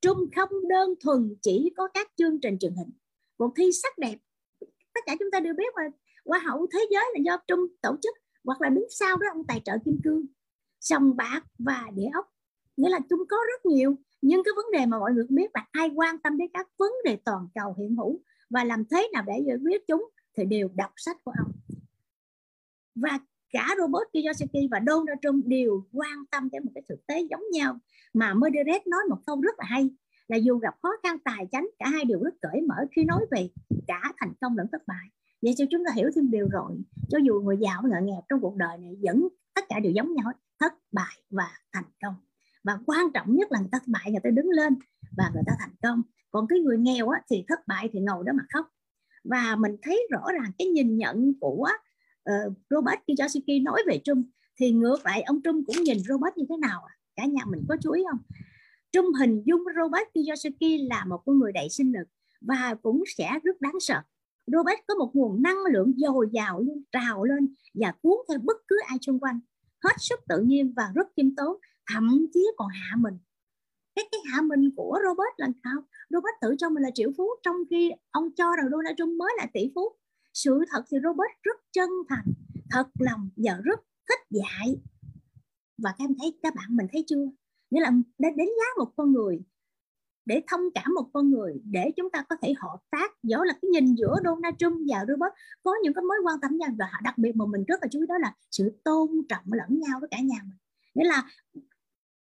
Trump không đơn thuần chỉ có các chương trình truyền hình. Cuộc thi sắc đẹp. Tất cả chúng ta đều biết mà hoa hậu thế giới là do Trump tổ chức, hoặc là đứng sau đó ông tài trợ kim cương. Sòng bạc và địa ốc. Nghĩa là trung có rất nhiều. Nhưng cái vấn đề mà mọi người biết là ai quan tâm đến các vấn đề toàn cầu hiện hữu và làm thế nào để giải quyết chúng thì đều đọc sách của ông. Và cả Robert Kiyosaki và Donald Trump đều quan tâm đến một cái thực tế giống nhau mà Moderate nói một câu rất là hay, là dù gặp khó khăn tài chánh, cả hai đều rất cởi mở khi nói về cả thành công lẫn thất bại. Vậy cho chúng ta hiểu thêm điều rồi, cho dù người giàu, người nghèo trong cuộc đời này vẫn, tất cả đều giống nhau thất bại và thành công và quan trọng nhất là người ta thất bại người ta đứng lên và người ta thành công. Còn cái người nghèo á, thì thất bại thì ngồi đó mà khóc. Và mình thấy rõ ràng cái nhìn nhận của uh, Robert Kiyosaki nói về Trump thì ngược lại ông Trump cũng nhìn Robert như thế nào à? cả nhà mình có chú ý không? Trump hình dung Robert Kiyosaki là một con người đầy sinh lực và cũng sẽ rất đáng sợ. Robert có một nguồn năng lượng dồi dào luôn trào lên và cuốn theo bất cứ ai xung quanh. Hết sức tự nhiên và rất khiêm tốn thậm chí còn hạ mình. Cái cái hạ mình của Robert là sao? Robert tự cho mình là triệu phú, trong khi ông cho rằng Donald Trump mới là tỷ phú. Sự thật thì Robert rất chân thành, thật lòng và rất thích dạy. Và các em thấy, các bạn mình thấy chưa? Nghĩa là để đánh giá một con người, để thông cảm một con người, để chúng ta có thể hợp tác dẫu là cái nhìn giữa Donald Trump và Robert. Có những cái mối quan tâm nhau và đặc biệt mà mình rất là chú ý đó là sự tôn trọng lẫn nhau với cả nhà mình. Nghĩa là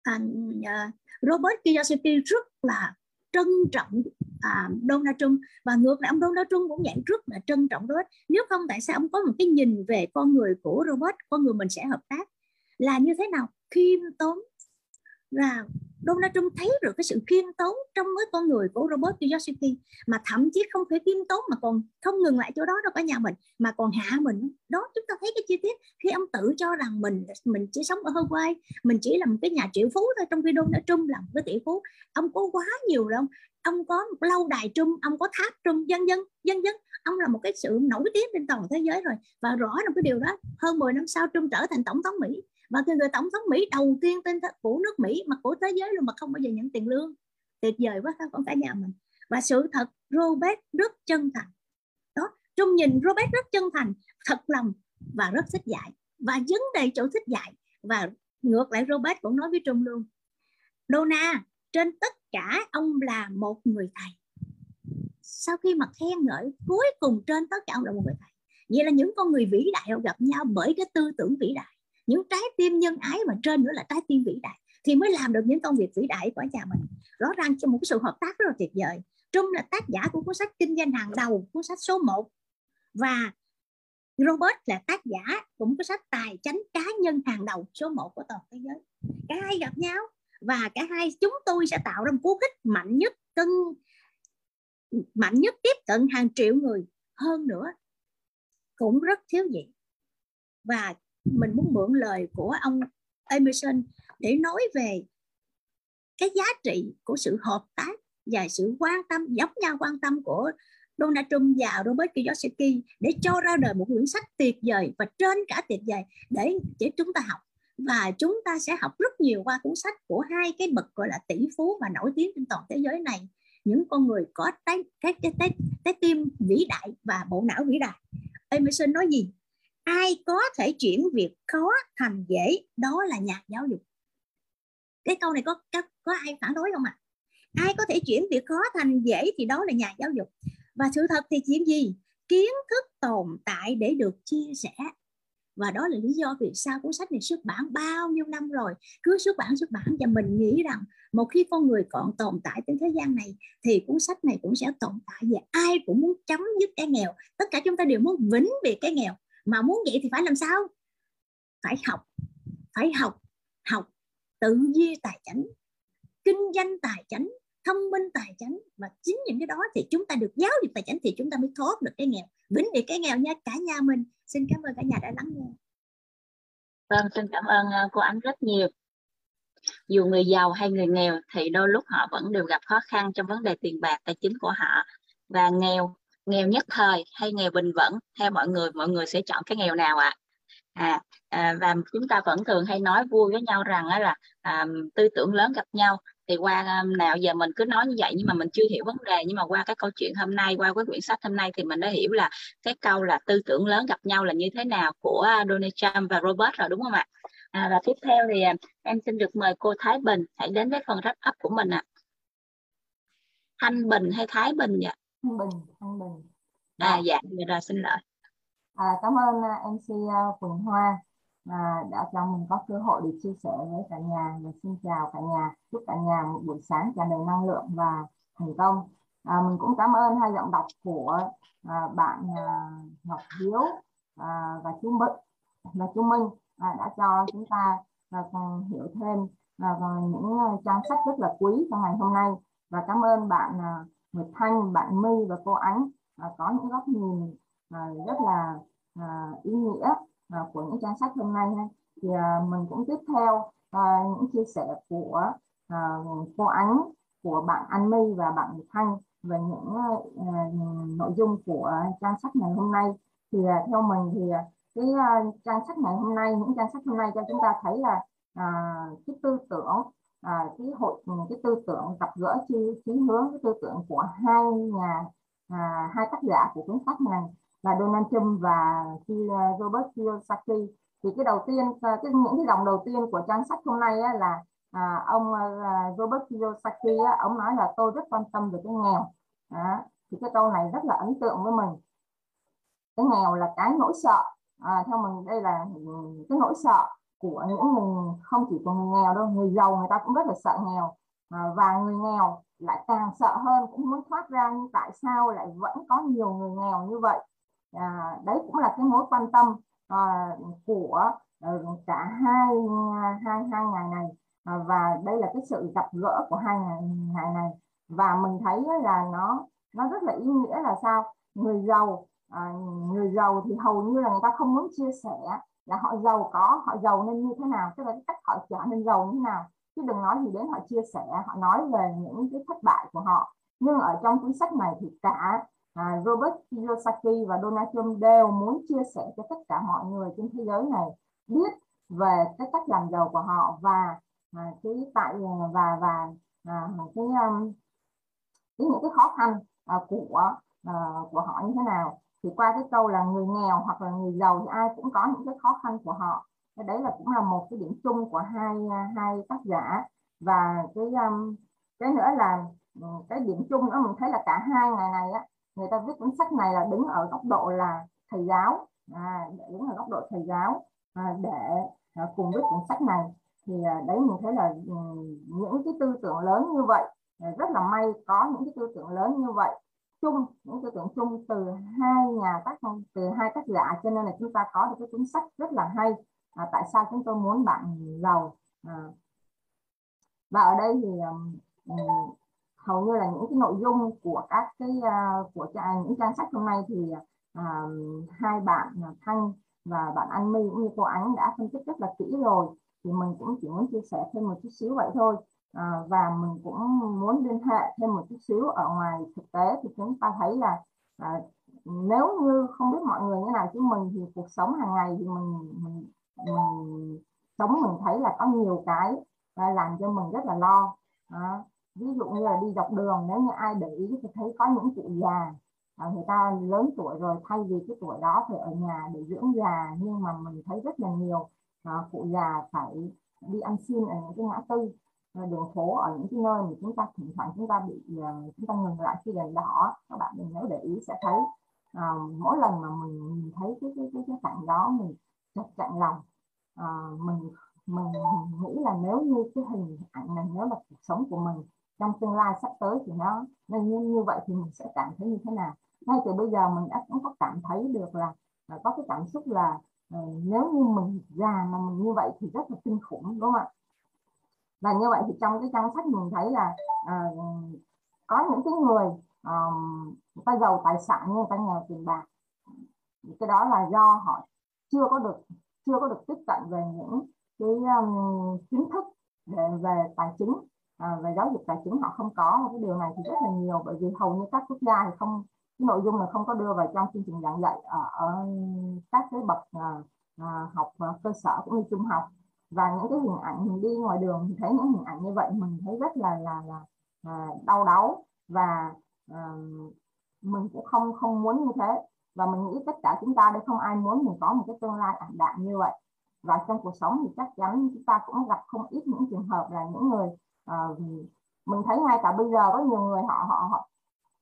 à, à, Robert Kiyosaki rất là trân trọng à, Donald Trump. Và ngược lại ông Donald Trump cũng dạng rất là trân trọng Robert nếu không tại sao ông có một cái nhìn về con người của Robert con người mình sẽ hợp tác. Là như thế nào? Khiêm tốn là Donald Trump thấy được cái sự khiêm tốn trong với con người của Robert Kiyosaki mà thậm chí không phải khiêm tốn mà còn không ngừng lại chỗ đó đâu cả nhà mình, mà còn hạ mình đó, chúng ta thấy cái chi tiết khi ông tự cho rằng mình mình chỉ sống ở Hawaii, mình chỉ là một cái nhà triệu phú thôi, trong khi Donald Trump là một cái tỷ phú. Ông có quá nhiều đâu. Ông có một lâu đài Trump ông có tháp Trump dân dân dân dân. Ông là một cái sự nổi tiếng trên toàn thế giới rồi. Và rõ là cái điều đó, hơn 10 năm sau Trump trở thành tổng thống Mỹ và cái người tổng thống Mỹ đầu tiên tên của nước Mỹ, mà của thế giới luôn mà không bao giờ nhận tiền lương. Tuyệt vời quá không cả nhà mình. Và sự thật, Robert rất chân thành. Đó Trung nhìn Robert rất chân thành, thật lòng và rất thích dạy. Và vấn đề chỗ thích dạy, và ngược lại Robert cũng nói với Trung luôn. Dona trên tất cả ông là một người thầy. Sau khi mà khen ngợi, cuối cùng trên tất cả ông là một người thầy. Vậy là những con người vĩ đại họ gặp nhau bởi cái tư tưởng vĩ đại những trái tim nhân ái mà trên nữa là trái tim vĩ đại, thì mới làm được những công việc vĩ đại của nhà mình. Rõ ràng trong một cái sự hợp tác rất là tuyệt vời. Trung là tác giả của cuốn sách kinh doanh hàng đầu, cuốn sách số 1 và Robert là tác giả của cuốn sách tài chánh cá nhân hàng đầu, số 1 của toàn thế giới. Cả hai gặp nhau và cả hai chúng tôi sẽ tạo ra một cú hích mạnh nhất, cân, mạnh nhất tiếp cận hàng triệu người. Hơn nữa, cũng rất thiếu gì. Và mình muốn mượn lời của ông Emerson để nói về cái giá trị của sự hợp tác và sự quan tâm giống nhau quan tâm của Donald Trump và Robert Kiyosaki để cho ra đời một quyển sách tuyệt vời và trên cả tuyệt vời để để chúng ta học. Và chúng ta sẽ học rất nhiều qua cuốn sách của hai cái bậc gọi là tỷ phú và nổi tiếng trên toàn thế giới này. Những con người có trái cái cái trái, trái tim vĩ đại và bộ não vĩ đại. Emerson nói gì? Ai có thể chuyển việc khó thành dễ đó là nhà giáo dục. Cái câu này có có, có ai phản đối không ạ? À? ai có thể chuyển việc khó thành dễ thì đó là nhà giáo dục. Và sự thật thì chuyện gì? Kiến thức tồn tại để được chia sẻ. Và đó là lý do vì sao cuốn sách này xuất bản bao nhiêu năm rồi. Cứ xuất bản xuất bản và mình nghĩ rằng một khi con người còn tồn tại trên thế gian này thì cuốn sách này cũng sẽ tồn tại và ai cũng muốn chấm dứt cái nghèo. Tất cả chúng ta đều muốn vĩnh biệt cái nghèo mà muốn vậy thì phải làm sao? Phải học phải học học tự duy tài chánh, kinh doanh tài chánh, thông minh tài chánh. Và chính những cái đó thì chúng ta được giáo dục tài chánh thì chúng ta mới thoát được cái nghèo. Vĩnh biệt cái nghèo nha, cả nhà mình. Xin cảm ơn cả nhà đã lắng nghe. Vâng xin cảm ơn ờ, cô ánh rất nhiều. Dù người giàu hay người nghèo thì đôi lúc họ vẫn đều gặp khó khăn trong vấn đề tiền bạc, tài chính của họ. Và nghèo nghèo nhất thời hay nghèo bình vẩn theo mọi người mọi người sẽ chọn cái nghèo nào ạ? À? à, à và chúng ta vẫn thường hay nói vui với nhau rằng là à, tư tưởng lớn gặp nhau. Thì qua à, nào giờ mình cứ nói như vậy nhưng mà mình chưa hiểu vấn đề. Nhưng mà qua cái câu chuyện hôm nay qua cái quyển sách hôm nay thì mình đã hiểu là cái câu là tư tưởng lớn gặp nhau là như thế nào của Donald Trump và Robert rồi đúng không ạ? À, và tiếp theo thì à, em xin được mời cô Thái Bình hãy đến với phần wrap up của mình ạ. À. Thanh Bình hay Thái Bình vậy Thanh Bình Thanh Bình. À dạ. rồi xin lỗi. À, cảm ơn MC Quỳnh Hoa à, đã cho mình có cơ hội để chia sẻ với cả nhà. Và xin chào cả nhà chúc cả nhà một buổi sáng tràn đầy năng lượng và thành công. À, mình cũng cảm ơn hai giọng đọc của à, bạn à, Ngọc Hiếu à, và chú Mận và chú Minh à, đã cho chúng ta à, hiểu thêm à, những trang sách rất là quý trong ngày hôm nay. Và cảm ơn bạn à, Nguyệt Thanh, bạn My và cô Ánh à, có những góc nhìn à, rất là à, ý nghĩa à, của những trang sách hôm nay ha. thì à, mình cũng tiếp theo à, những chia sẻ của à, cô Ánh của bạn An My và bạn Thanh về những à, nội dung của trang sách ngày hôm nay thì à, theo mình thì à, cái uh, trang sách ngày hôm nay những trang sách hôm nay cho chúng ta thấy là uh, cái tư tưởng à, cái hội ừ, cái tư tưởng gặp gỡ chi chí hướng cái tư tưởng của hai nhà à, hai tác giả của cuốn sách này là Donald Trump và Robert Kiyosaki. Thì cái đầu tiên à, cái, những cái dòng đầu tiên của trang sách hôm nay á, là à, ông à, Robert Kiyosaki á, ông nói là tôi rất quan tâm về cái nghèo. À, thì cái câu này rất là ấn tượng với mình. Cái nghèo là cái nỗi sợ. À, theo mình đây là ừ, cái nỗi sợ của những người không chỉ của người nghèo đâu người giàu người ta cũng rất là sợ nghèo. À, và người nghèo lại càng sợ hơn cũng muốn thoát ra nhưng tại sao lại vẫn có nhiều người nghèo như vậy? À, đấy cũng là cái mối quan tâm à, của à, cả hai hai hai ngày này. À, và đây là cái sự gặp gỡ của hai ngày, ngày này. Và mình thấy là nó nó rất là ý nghĩa là sao? Người giàu à, người giàu thì hầu như là người ta không muốn chia sẻ là họ giàu có họ giàu nên như thế nào? Tức là cái cách họ trở nên giàu như thế nào? Chứ đừng nói gì đến họ chia sẻ họ nói về những cái thất bại của họ. Nhưng ở trong cuốn sách này thì cả à, Robert Kiyosaki và Donald Trump đều muốn chia sẻ cho tất cả mọi người trên thế giới này biết về cái cách làm giàu của họ và à, cái tại và và à, cái um, cái những cái khó khăn à, của à, của họ như thế nào thì qua cái câu là người nghèo hoặc là người giàu thì ai cũng có những cái khó khăn của họ. Cái đấy là cũng là một cái điểm chung của hai à, hai tác giả. Và cái um, cái nữa là ừ, cái điểm chung đó mình thấy là cả hai ngày này á người ta viết cuốn sách này là đứng ở góc độ là thầy giáo. À, đứng ở góc độ thầy giáo à, để à, cùng viết cuốn sách này. Thì à, đấy mình thấy là ừ, những cái tư tưởng lớn như vậy à, rất là may có những cái tư tưởng lớn như vậy chung những tư tưởng chung từ hai nhà tác từ hai tác giả cho nên là chúng ta có được cái cuốn sách rất là hay. À, tại sao chúng tôi muốn bạn giàu? À, và ở đây thì um, hầu như là những cái nội dung của các cái uh, của những trang sách hôm nay thì uh, hai bạn uh, Thanh và bạn Anh My cũng như cô Ánh đã phân tích rất là kỹ rồi. Thì mình cũng chỉ muốn chia sẻ thêm một chút xíu vậy thôi à, và mình cũng muốn liên hệ thêm một chút xíu ở ngoài thực tế thì chúng ta thấy là à, nếu như không biết mọi người như nào chứ mình thì cuộc sống hàng ngày thì mình mình, mình sống mình thấy là có nhiều cái à, làm cho mình rất là lo. À, ví dụ như là đi dọc đường nếu như ai để ý thì thấy có những cụ già à, người ta lớn tuổi rồi thay vì cái tuổi đó phải ở nhà để dưỡng già nhưng mà mình thấy rất là nhiều à, cụ già phải đi ăn xin ở những cái ngã tư đường phố ở những cái nơi mà chúng ta thỉnh thoảng chúng ta bị ờ, chúng ta ngừng lại khi đèn đỏ các bạn mình nếu để ý sẽ thấy uh, mỗi lần mà mình nhìn thấy cái cái cái, cái cảnh đó mình chặt chặn lòng à, mình mình nghĩ là nếu như cái hình ảnh này nếu là cuộc sống của mình trong tương lai sắp tới thì nó nên như, như vậy thì mình sẽ cảm thấy như thế nào? Ngay từ bây giờ mình đã cũng có cảm thấy được là, là có cái cảm xúc là uh, nếu như mình già mà mình như vậy thì rất là kinh khủng đúng không ạ? Và như vậy thì trong cái trang sách mình thấy là uh, có những cái người um, người ta giàu tài sản nhưng người ta nghèo tiền bạc. Cái đó là do họ chưa có được chưa có được tiếp cận về những cái um, kiến thức về, về tài chính à, về giáo dục tài chính họ không có. Cái điều này thì rất là nhiều bởi vì hầu như các quốc gia thì không cái nội dung này không có đưa vào trong chương trình giảng dạy ở, ở các cái bậc à, à, học cơ sở cũng như trung học và những cái hình ảnh mình đi ngoài đường thì thấy những hình ảnh như vậy mình thấy rất là là, là à, đau đớn và à, mình cũng không không muốn như thế. Và mình nghĩ tất cả chúng ta đây không ai muốn mình có một cái tương lai ảm đạm như vậy. Và trong cuộc sống thì chắc chắn chúng ta cũng gặp không ít những trường hợp là những người uh, mình thấy ngay cả bây giờ có nhiều người họ họ họ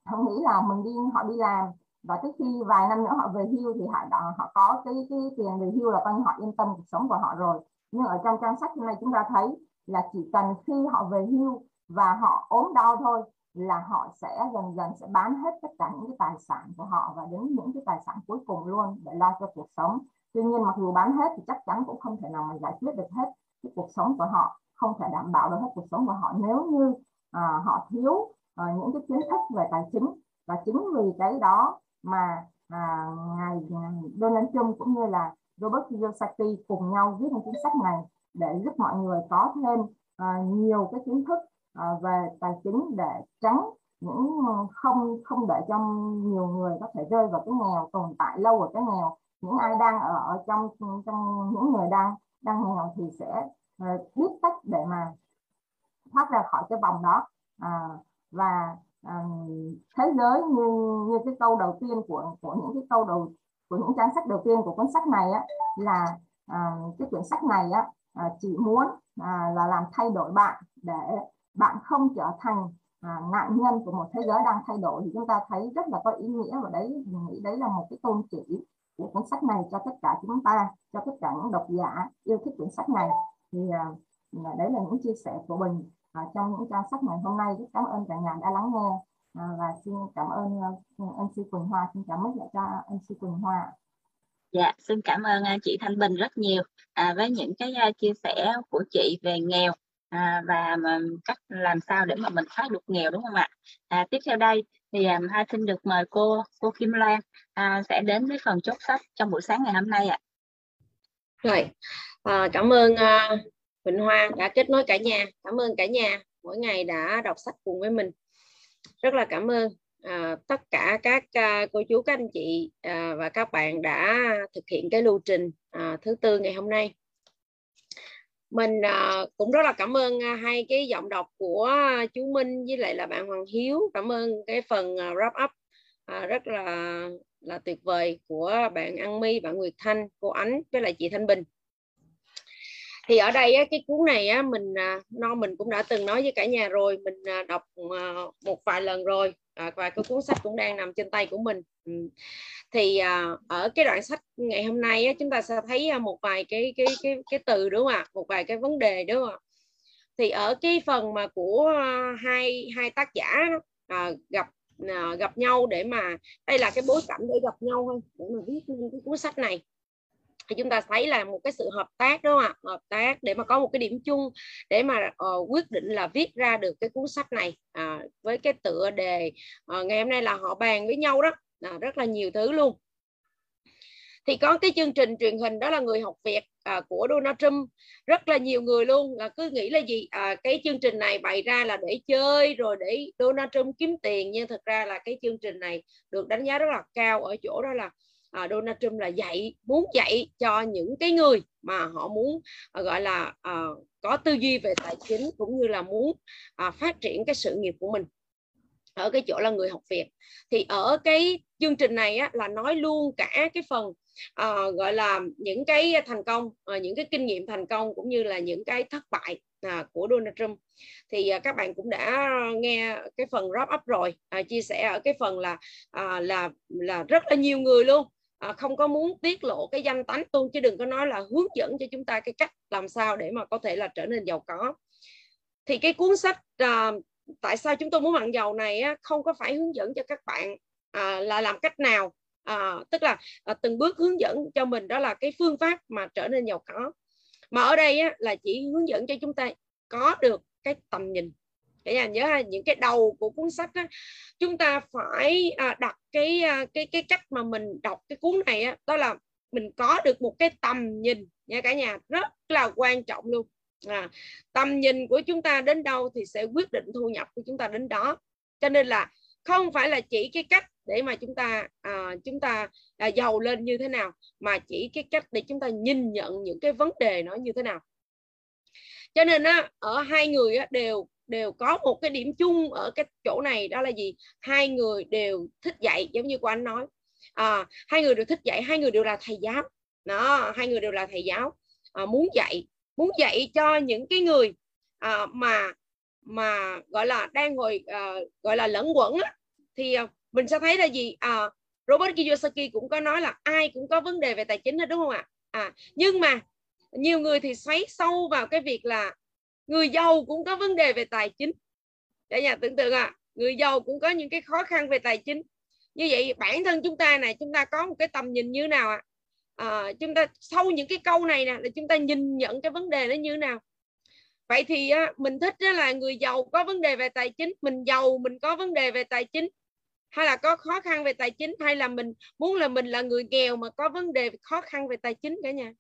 không nghĩ là mình đi họ đi làm. Và tới khi vài năm nữa họ về hưu thì họ họ có cái cái tiền về hưu là coi như họ yên tâm cuộc sống của họ rồi nhưng ở trong trang sách hôm nay chúng ta thấy là chỉ cần khi họ về hưu và họ ốm đau thôi là họ sẽ dần dần sẽ bán hết tất cả những cái tài sản của họ và đến những cái tài sản cuối cùng luôn để lo cho cuộc sống. Tuy nhiên mặc dù bán hết thì chắc chắn cũng không thể nào mà giải quyết được hết cái cuộc sống của họ không thể đảm bảo được hết cuộc sống của họ. Nếu như à, họ thiếu à, những cái kiến thức về tài chính và chính vì cái đó mà à, ngài Donald Trump cũng như là Robert Kiyosaki cùng nhau viết một cuốn sách này để giúp mọi người có thêm uh, nhiều cái kiến thức uh, về tài chính để tránh những ờ, không không để cho nhiều người có thể rơi vào cái nghèo tồn tại lâu ở cái nghèo. Những ai đang ở, ở trong trong những người đang đang nghèo thì sẽ uh, biết cách để mà thoát ra khỏi cái vòng đó. À, và um, thế giới như như cái câu đầu tiên của của những cái câu đầu của những trang sách đầu tiên của cuốn sách này á là à, cái quyển sách này á à, chỉ muốn à, là làm thay đổi bạn để bạn không trở thành à, nạn nhân của một thế giới đang thay đổi. Thì chúng ta thấy rất là có ý nghĩa và đấy mình nghĩ đấy là một cái tôn chỉ của cuốn sách này cho tất cả chúng ta cho tất cả những độc giả yêu thích quyển sách này. Thì à, đấy là những chia sẻ của mình à, trong những trang sách ngày hôm nay. Rất cảm ơn cả nhà đã lắng nghe và xin cảm ơn uh, MC Quỳnh Hoa xin cảm ơn lại cho MC Quỳnh Hoa Dạ, xin cảm ơn chị Thanh Bình rất nhiều à, với những cái chia sẻ của chị về nghèo à, và cách làm sao để mà mình thoát được nghèo đúng không ạ? À, tiếp theo đây thì um, hai xin được mời cô cô Kim Loan à, sẽ đến với phần chốt sách trong buổi sáng ngày hôm nay ạ. Rồi, à, cảm ơn uh, Quỳnh Hoa đã kết nối cả nhà, cảm ơn cả nhà mỗi ngày đã đọc sách cùng với mình. Rất là cảm ơn. À, tất cả các à, cô chú các anh chị à, và các bạn đã thực hiện cái lưu trình à, thứ tư ngày hôm nay. Mình à, cũng rất là cảm ơn à, hai cái giọng đọc của chú Minh với lại là bạn Hoàng Hiếu. Cảm ơn cái phần à, wrap up à, rất là là tuyệt vời của bạn An My bạn Nguyệt Thanh cô Ánh với lại chị Thanh Bình thì ở đây á, cái cuốn này á, mình à, non mình cũng đã từng nói với cả nhà rồi mình à, đọc à, một vài lần rồi. Và cái cuốn sách cũng đang nằm trên tay của mình. Ừ. Thì ở cái đoạn sách ngày hôm nay á, chúng ta sẽ thấy một vài cái cái cái cái từ đúng không ạ? Một vài cái vấn đề đúng không ạ? Thì ở cái phần mà của hai hai tác giả à, gặp à, gặp nhau để mà đây là cái bối cảnh để gặp nhau thôi để mà viết nên cái cuốn sách này thì chúng ta thấy là một cái sự hợp tác đúng không ạ? Hợp tác để mà có một cái điểm chung để mà uh, quyết định là viết ra được cái cuốn sách này. À, với cái tựa đề uh, ngày hôm nay là họ bàn với nhau đó. À, rất là nhiều thứ luôn. Thì có cái chương trình truyền hình đó là người học Việt à, của Donald Trump. Rất là nhiều người luôn. Là cứ nghĩ là gì? À, cái chương trình này bày ra là để chơi rồi để Donald Trump kiếm tiền nhưng thực ra là cái chương trình này được đánh giá rất là cao ở chỗ đó là à, Donald Trump là dạy muốn dạy cho những cái người mà họ muốn à, gọi là à, có tư duy về tài chính cũng như là muốn à, phát triển cái sự nghiệp của mình. Ở cái chỗ là người học Việt. Thì ở cái chương trình này á, là nói luôn cả cái phần à, gọi là những cái thành công à, những cái kinh nghiệm thành công cũng như là những cái thất bại à, của Donald Trump. Thì à, các bạn cũng đã nghe cái phần wrap up rồi à, chia sẻ ở cái phần là à, là là rất là nhiều người luôn à, không có muốn tiết lộ cái danh tánh tôi chứ đừng có nói là hướng dẫn cho chúng ta cái cách làm sao để mà có thể là trở nên giàu có. Thì cái cuốn sách à, tại sao chúng tôi muốn mặn giàu này á, không có phải hướng dẫn cho các bạn à, là làm cách nào. À, tức là à, từng bước hướng dẫn cho mình đó là cái phương pháp mà trở nên giàu có. Mà ở đây á, là chỉ hướng dẫn cho chúng ta có được cái tầm nhìn cả nhà nhớ ha, những cái đầu của cuốn sách đó, chúng ta phải à, đặt cái à, cái cái cách mà mình đọc cái cuốn này á, đó là mình có được một cái tầm nhìn nha cả nhà rất là quan trọng luôn. À, tầm nhìn của chúng ta đến đâu thì sẽ quyết định thu nhập của chúng ta đến đó. Cho nên là không phải là chỉ cái cách để mà chúng ta à, chúng ta à, giàu lên như thế nào mà chỉ cái cách để chúng ta nhìn nhận những cái vấn đề nó như thế nào. Cho nên á, ở hai người á, đều đều có một cái điểm chung ở cái chỗ này đó là gì? Hai người đều thích dạy giống như của anh nói. À, hai người đều thích dạy hai người đều là thầy giáo. Đó hai người đều là thầy giáo. À, muốn dạy muốn dạy cho những cái người à, mà mà gọi là đang ngồi à, gọi là lẫn quẩn á, thì à, mình sẽ thấy là gì? À, Robert Kiyosaki cũng có nói là ai cũng có vấn đề về tài chính hết đúng không ạ? À, nhưng mà nhiều người thì xoáy sâu vào cái việc là người giàu cũng có vấn đề về tài chính. Cả nhà tưởng tượng à người giàu cũng có những cái khó khăn về tài chính. Như vậy bản thân chúng ta này chúng ta có một cái tầm nhìn như nào ạ? À, chúng ta sau những cái câu này nè là chúng ta nhìn nhận cái vấn đề nó như nào? Vậy thì á, mình thích đó là người giàu có vấn đề về tài chính mình giàu mình có vấn đề về tài chính. Hay là có khó khăn về tài chính hay là mình muốn là mình là người nghèo mà có vấn đề khó khăn về tài chính cả nhà?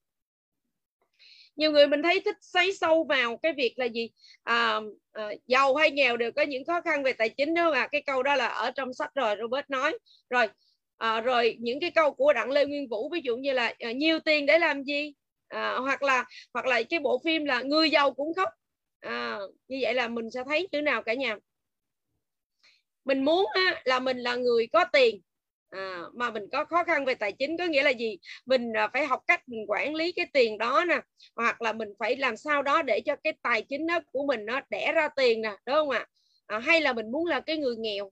Nhiều người mình thấy thích xoáy sâu vào cái việc là gì? À, à, giàu hay nghèo đều có những khó khăn về tài chính đó mà. Cái câu đó là ở trong sách rồi Robert nói. Rồi à, rồi những cái câu của đặng lê nguyên vũ ví dụ như là à, nhiều tiền để làm gì? À, hoặc là hoặc là cái bộ phim là người giàu cũng khóc. À, như vậy là mình sẽ thấy như nào cả nhà? Mình muốn á, là mình là người có tiền à, mà mình có khó khăn về tài chính có nghĩa là gì? Mình à, phải học cách mình quản lý cái tiền đó nè hoặc là mình phải làm sao đó để cho cái tài chính đó của mình nó đẻ ra tiền nè đúng không ạ? À, hay là mình muốn là cái người nghèo.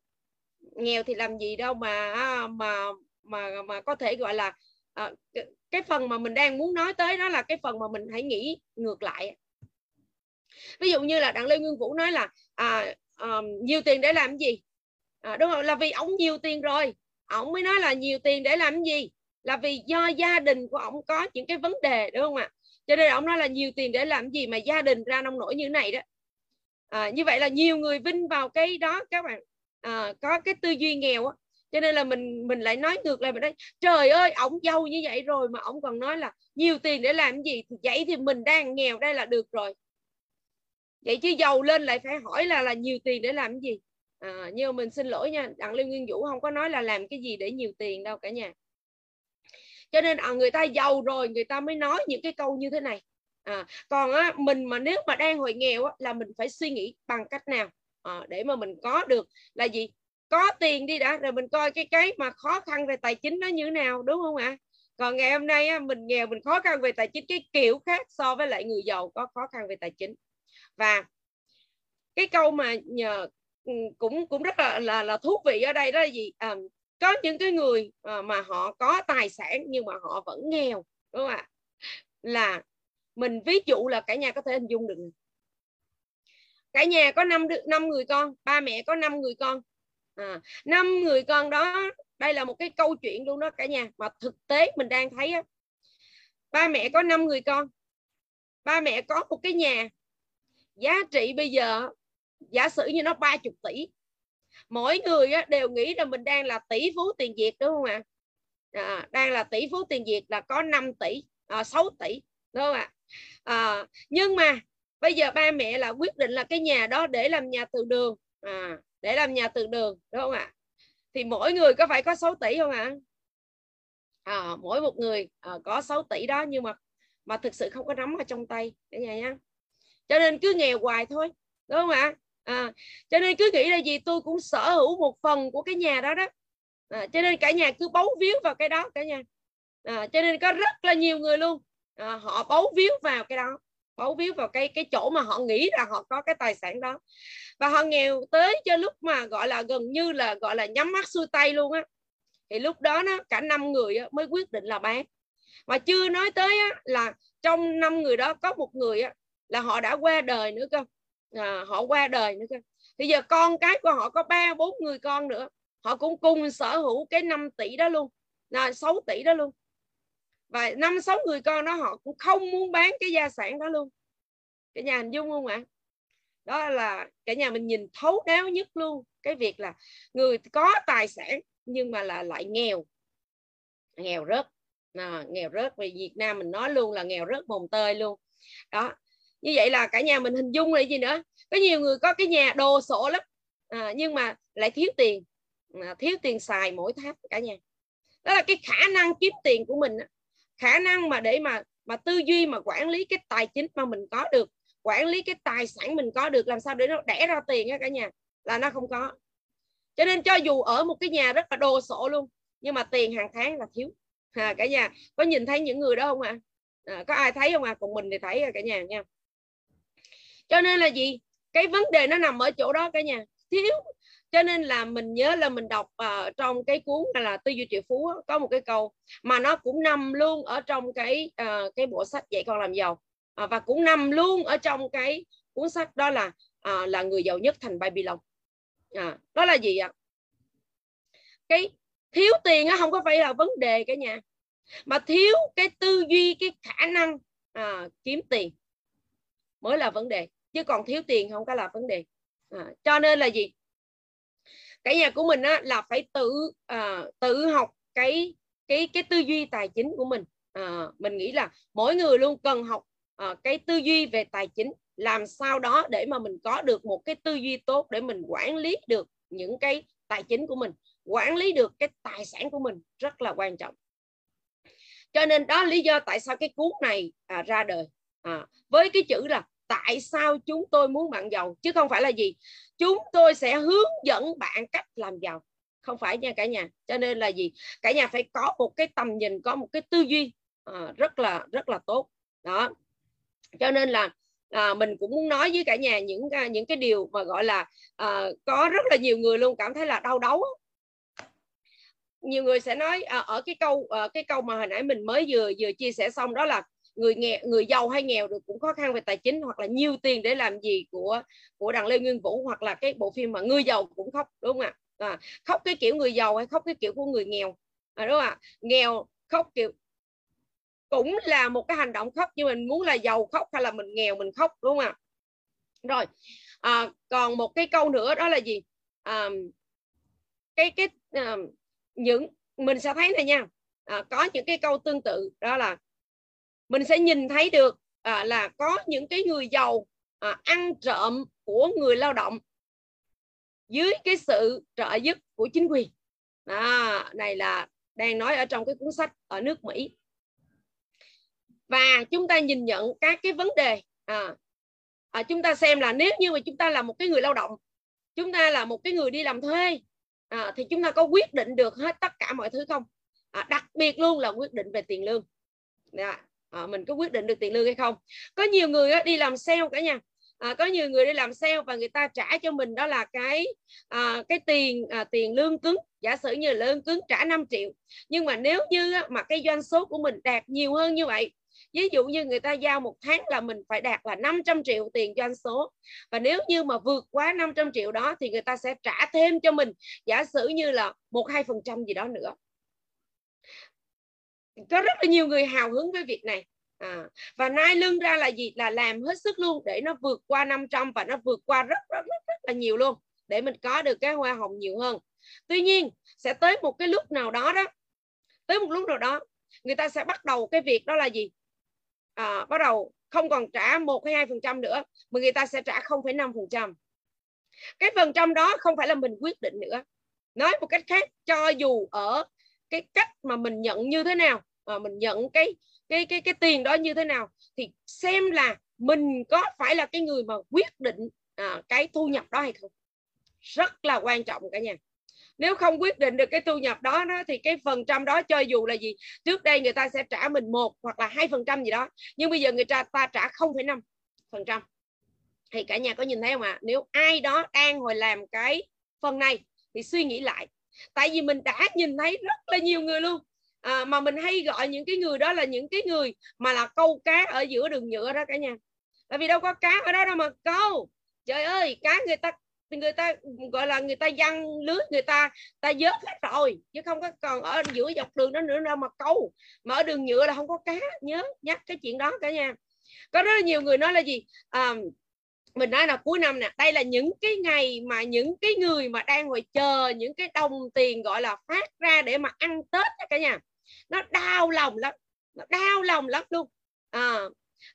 Nghèo thì làm gì đâu mà à, mà mà mà có thể gọi là à, cái phần mà mình đang muốn nói tới đó là cái phần mà mình hãy nghĩ ngược lại. Ví dụ như là đặng lê nguyên vũ nói là à, à, nhiều tiền để làm gì? À, đúng không? Là vì ông nhiều tiền rồi ông mới nói là nhiều tiền để làm gì? Là vì do gia đình của ông có những cái vấn đề đúng không ạ? Cho nên ông nói là nhiều tiền để làm gì mà gia đình ra nông nổi như này đó. À, như vậy là nhiều người vinh vào cái đó các bạn. À, có cái tư duy nghèo á. Cho nên là mình mình lại nói ngược lại mình nói trời ơi ông giàu như vậy rồi mà ông còn nói là nhiều tiền để làm gì thì vậy thì mình đang nghèo đây là được rồi. Vậy chứ giàu lên lại phải hỏi là là nhiều tiền để làm gì? À, nhưng mình xin lỗi nha đặng lê nguyên vũ không có nói là làm cái gì để nhiều tiền đâu cả nhà. Cho nên à, người ta giàu rồi người ta mới nói những cái câu như thế này. À, còn á, mình mà nếu mà đang hồi nghèo á, là mình phải suy nghĩ bằng cách nào? À, để mà mình có được là gì? Có tiền đi đã rồi mình coi cái cái mà khó khăn về tài chính nó như thế nào đúng không ạ? Còn ngày hôm nay á, mình nghèo mình khó khăn về tài chính cái kiểu khác so với lại người giàu có khó khăn về tài chính. Và cái câu mà nhờ cũng cũng rất là là, là thú vị ở đây đó là gì? À, có những cái người à, mà họ có tài sản nhưng mà họ vẫn nghèo đúng không ạ? Là mình ví dụ là cả nhà có thể hình dung được cả nhà có năm năm người con ba mẹ có năm người con. À, năm người con đó đây là một cái câu chuyện luôn đó cả nhà mà thực tế mình đang thấy á ba mẹ có năm người con ba mẹ có một cái nhà. Giá trị bây giờ giả sử như nó 30 tỷ mỗi người á, đều nghĩ là mình đang là tỷ phú tiền việt đúng không ạ? À, đang là tỷ phú tiền việt là có 5 tỷ à, 6 tỷ đúng không ạ? À, nhưng mà bây giờ ba mẹ là quyết định là cái nhà đó để làm nhà từ đường à, để làm nhà từ đường đúng không ạ? Thì mỗi người có phải có 6 tỷ không ạ? À, mỗi một người à, có 6 tỷ đó nhưng mà mà thực sự không có nắm ở trong tay cả nhà nhá. Cho nên cứ nghèo hoài thôi đúng không ạ? à, À, cho nên cứ nghĩ là gì tôi cũng sở hữu một phần của cái nhà đó đó. À, cho nên cả nhà cứ bấu víu vào cái đó cả nhà. À, cho nên có rất là nhiều người luôn. À, họ bấu víu vào cái đó bấu víu vào cái cái chỗ mà họ nghĩ là họ có cái tài sản đó. Và họ nghèo tới cho lúc mà gọi là gần như là gọi là nhắm mắt xuôi tay luôn á. Thì lúc đó nó cả năm người á, mới quyết định là bán. Mà chưa nói tới á, là trong năm người đó có một người á, là họ đã qua đời nữa cơ à, họ qua đời nữa cơ thì giờ con cái của họ có ba bốn người con nữa. Họ cũng cùng sở hữu cái 5 tỷ đó luôn. Là 6 tỷ đó luôn. Và năm sáu người con đó họ cũng không muốn bán cái gia sản đó luôn. Cả nhà hình dung không ạ? Đó là cả nhà mình nhìn thấu đáo nhất luôn. Cái việc là người có tài sản nhưng mà là lại nghèo. Nghèo rớt. À, nghèo rớt. Về Việt Nam mình nói luôn là nghèo rớt mồng tơi luôn. Đó như vậy là cả nhà mình hình dung là gì nữa? Có nhiều người có cái nhà đồ sổ lắm. À, nhưng mà lại thiếu tiền. À, thiếu tiền xài mỗi tháng cả nhà. Đó là cái khả năng kiếm tiền của mình khả năng mà để mà mà tư duy mà quản lý cái tài chính mà mình có được quản lý cái tài sản mình có được làm sao để nó đẻ ra tiền á cả nhà là nó không có. Cho nên cho dù ở một cái nhà rất là đồ sộ luôn nhưng mà tiền hàng tháng là thiếu. À, cả nhà có nhìn thấy những người đó không ạ? À? à, có ai thấy không ạ? À? còn mình thì thấy cả nhà nha cho nên là gì? Cái vấn đề nó nằm ở chỗ đó cả nhà. Thiếu. Cho nên là mình nhớ là mình đọc uh, trong cái cuốn là tư duy triệu phú có một cái câu mà nó cũng nằm luôn ở trong cái uh, cái bộ sách dạy con làm giàu. Uh, và cũng nằm luôn ở trong cái cuốn sách đó là uh, là người giàu nhất thành Babylon. À, đó là gì ạ? Cái thiếu tiền không có phải là vấn đề cả nhà mà thiếu cái tư duy cái khả năng à, kiếm tiền mới là vấn đề chứ còn thiếu tiền không có là vấn đề. À, cho nên là gì? Cả nhà của mình á, là phải tự à, tự học cái cái cái tư duy tài chính của mình. À, mình nghĩ là mỗi người luôn cần học à, cái tư duy về tài chính. Làm sao đó để mà mình có được một cái tư duy tốt để mình quản lý được những cái tài chính của mình quản lý được cái tài sản của mình rất là quan trọng. Cho nên đó lý do tại sao cái cuốn này à, ra đời. À, với cái chữ là tại sao chúng tôi muốn bạn giàu? Chứ không phải là gì. Chúng tôi sẽ hướng dẫn bạn cách làm giàu. Không phải nha cả nhà. Cho nên là gì? Cả nhà phải có một cái tầm nhìn có một cái tư duy à, rất là rất là tốt. Đó. Cho nên là à, mình cũng muốn nói với cả nhà những à, những cái điều mà gọi là à, có rất là nhiều người luôn cảm thấy là đau đớn nhiều người sẽ nói à, ở cái câu à, cái câu mà hồi nãy mình mới vừa vừa chia sẻ xong đó là người nghèo người giàu hay nghèo được cũng khó khăn về tài chính hoặc là nhiều tiền để làm gì của của đặng lê nguyên vũ hoặc là cái bộ phim mà người giàu cũng khóc đúng không ạ? À, khóc cái kiểu người giàu hay khóc cái kiểu của người nghèo? À, đúng không ạ? Nghèo khóc kiểu cũng là một cái hành động khóc nhưng mình muốn là giàu khóc hay là mình nghèo mình khóc đúng không ạ? Rồi à, còn một cái câu nữa đó là gì? À, cái cái à, những mình sẽ thấy này nha. À, có những cái câu tương tự đó là mình sẽ nhìn thấy được à, là có những cái người giàu à, ăn trộm của người lao động dưới cái sự trợ giúp của chính quyền. À, này là đang nói ở trong cái cuốn sách ở nước Mỹ. Và chúng ta nhìn nhận các cái vấn đề à, à, chúng ta xem là nếu như mà chúng ta là một cái người lao động chúng ta là một cái người đi làm thuê à, thì chúng ta có quyết định được hết tất cả mọi thứ không? À, đặc biệt luôn là quyết định về tiền lương. À, à, mình có quyết định được tiền lương hay không? Có nhiều người á, đi làm sale cả nhà. À, có nhiều người đi làm sale và người ta trả cho mình đó là cái à, cái tiền à, tiền lương cứng. Giả sử như lương cứng trả 5 triệu. Nhưng mà nếu như á, mà cái doanh số của mình đạt nhiều hơn như vậy ví dụ như người ta giao một tháng là mình phải đạt là 500 triệu tiền doanh số. Và nếu như mà vượt quá 500 triệu đó thì người ta sẽ trả thêm cho mình giả sử như là một hai phần trăm gì đó nữa có rất là nhiều người hào hứng với việc này. À, và nai lưng ra là gì? Là làm hết sức luôn để nó vượt qua 500 và nó vượt qua rất rất rất, rất là nhiều luôn để mình có được cái hoa hồng nhiều hơn. Tuy nhiên sẽ tới một cái lúc nào đó đó tới một lúc nào đó người ta sẽ bắt đầu cái việc đó là gì? À, bắt đầu không còn trả một hay hai phần trăm nữa mà người ta sẽ trả 0,5 phần trăm. Cái phần trăm đó không phải là mình quyết định nữa. Nói một cách khác cho dù ở cái cách mà mình nhận như thế nào à, mình nhận cái cái cái cái tiền đó như thế nào thì xem là mình có phải là cái người mà quyết định à, cái thu nhập đó hay không. Rất là quan trọng cả nhà. Nếu không quyết định được cái thu nhập đó, đó thì cái phần trăm đó cho dù là gì trước đây người ta sẽ trả mình một hoặc là hai phần trăm gì đó nhưng bây giờ người ta ta trả 0,5 phần trăm. Thì cả nhà có nhìn thấy không ạ? À? nếu ai đó đang hồi làm cái phần này thì suy nghĩ lại tại vì mình đã nhìn thấy rất là nhiều người luôn. À, mà mình hay gọi những cái người đó là những cái người mà là câu cá ở giữa đường nhựa đó cả nhà. Tại vì đâu có cá ở đó đâu mà câu. Trời ơi cá người ta người ta gọi là người ta văng lưới người ta ta vớt hết rồi. Chứ không có còn ở giữa dọc đường đó nữa đâu mà câu. Mà ở đường nhựa là không có cá. Nhớ nhắc cái chuyện đó cả nhà. Có rất là nhiều người nói là gì? À, mình nói là cuối năm nè đây là những cái ngày mà những cái người mà đang ngồi chờ những cái đồng tiền gọi là phát ra để mà ăn tết đó cả nhà. Nó đau lòng lắm nó đau lòng lắm luôn. À,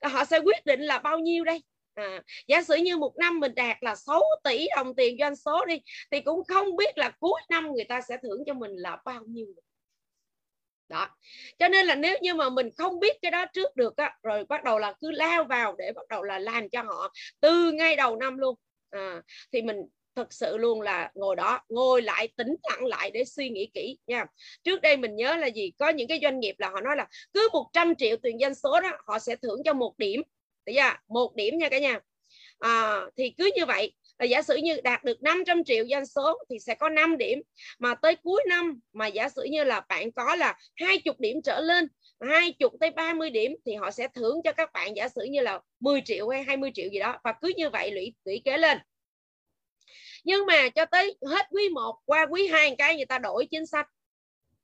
họ sẽ quyết định là bao nhiêu đây? À, giả sử như một năm mình đạt là 6 tỷ đồng tiền doanh số đi thì cũng không biết là cuối năm người ta sẽ thưởng cho mình là bao nhiêu đó. Cho nên là nếu như mà mình không biết cái đó trước được á, rồi bắt đầu là cứ lao vào để bắt đầu là làm cho họ từ ngay đầu năm luôn. À, thì mình thật sự luôn là ngồi đó ngồi lại tính lặng lại để suy nghĩ kỹ nha. Trước đây mình nhớ là gì? Có những cái doanh nghiệp là họ nói là cứ 100 triệu tiền doanh số đó họ sẽ thưởng cho một điểm. Thấy chưa? một điểm nha cả nhà. À, thì cứ như vậy là giả sử như đạt được 500 triệu doanh số thì sẽ có 5 điểm. Mà tới cuối năm mà giả sử như là bạn có là 20 điểm trở lên 20 tới 30 điểm thì họ sẽ thưởng cho các bạn giả sử như là 10 triệu hay 20 triệu gì đó. Và cứ như vậy lũy lũy kế lên. Nhưng mà cho tới hết quý 1 qua quý 2 cái người ta đổi chính sách.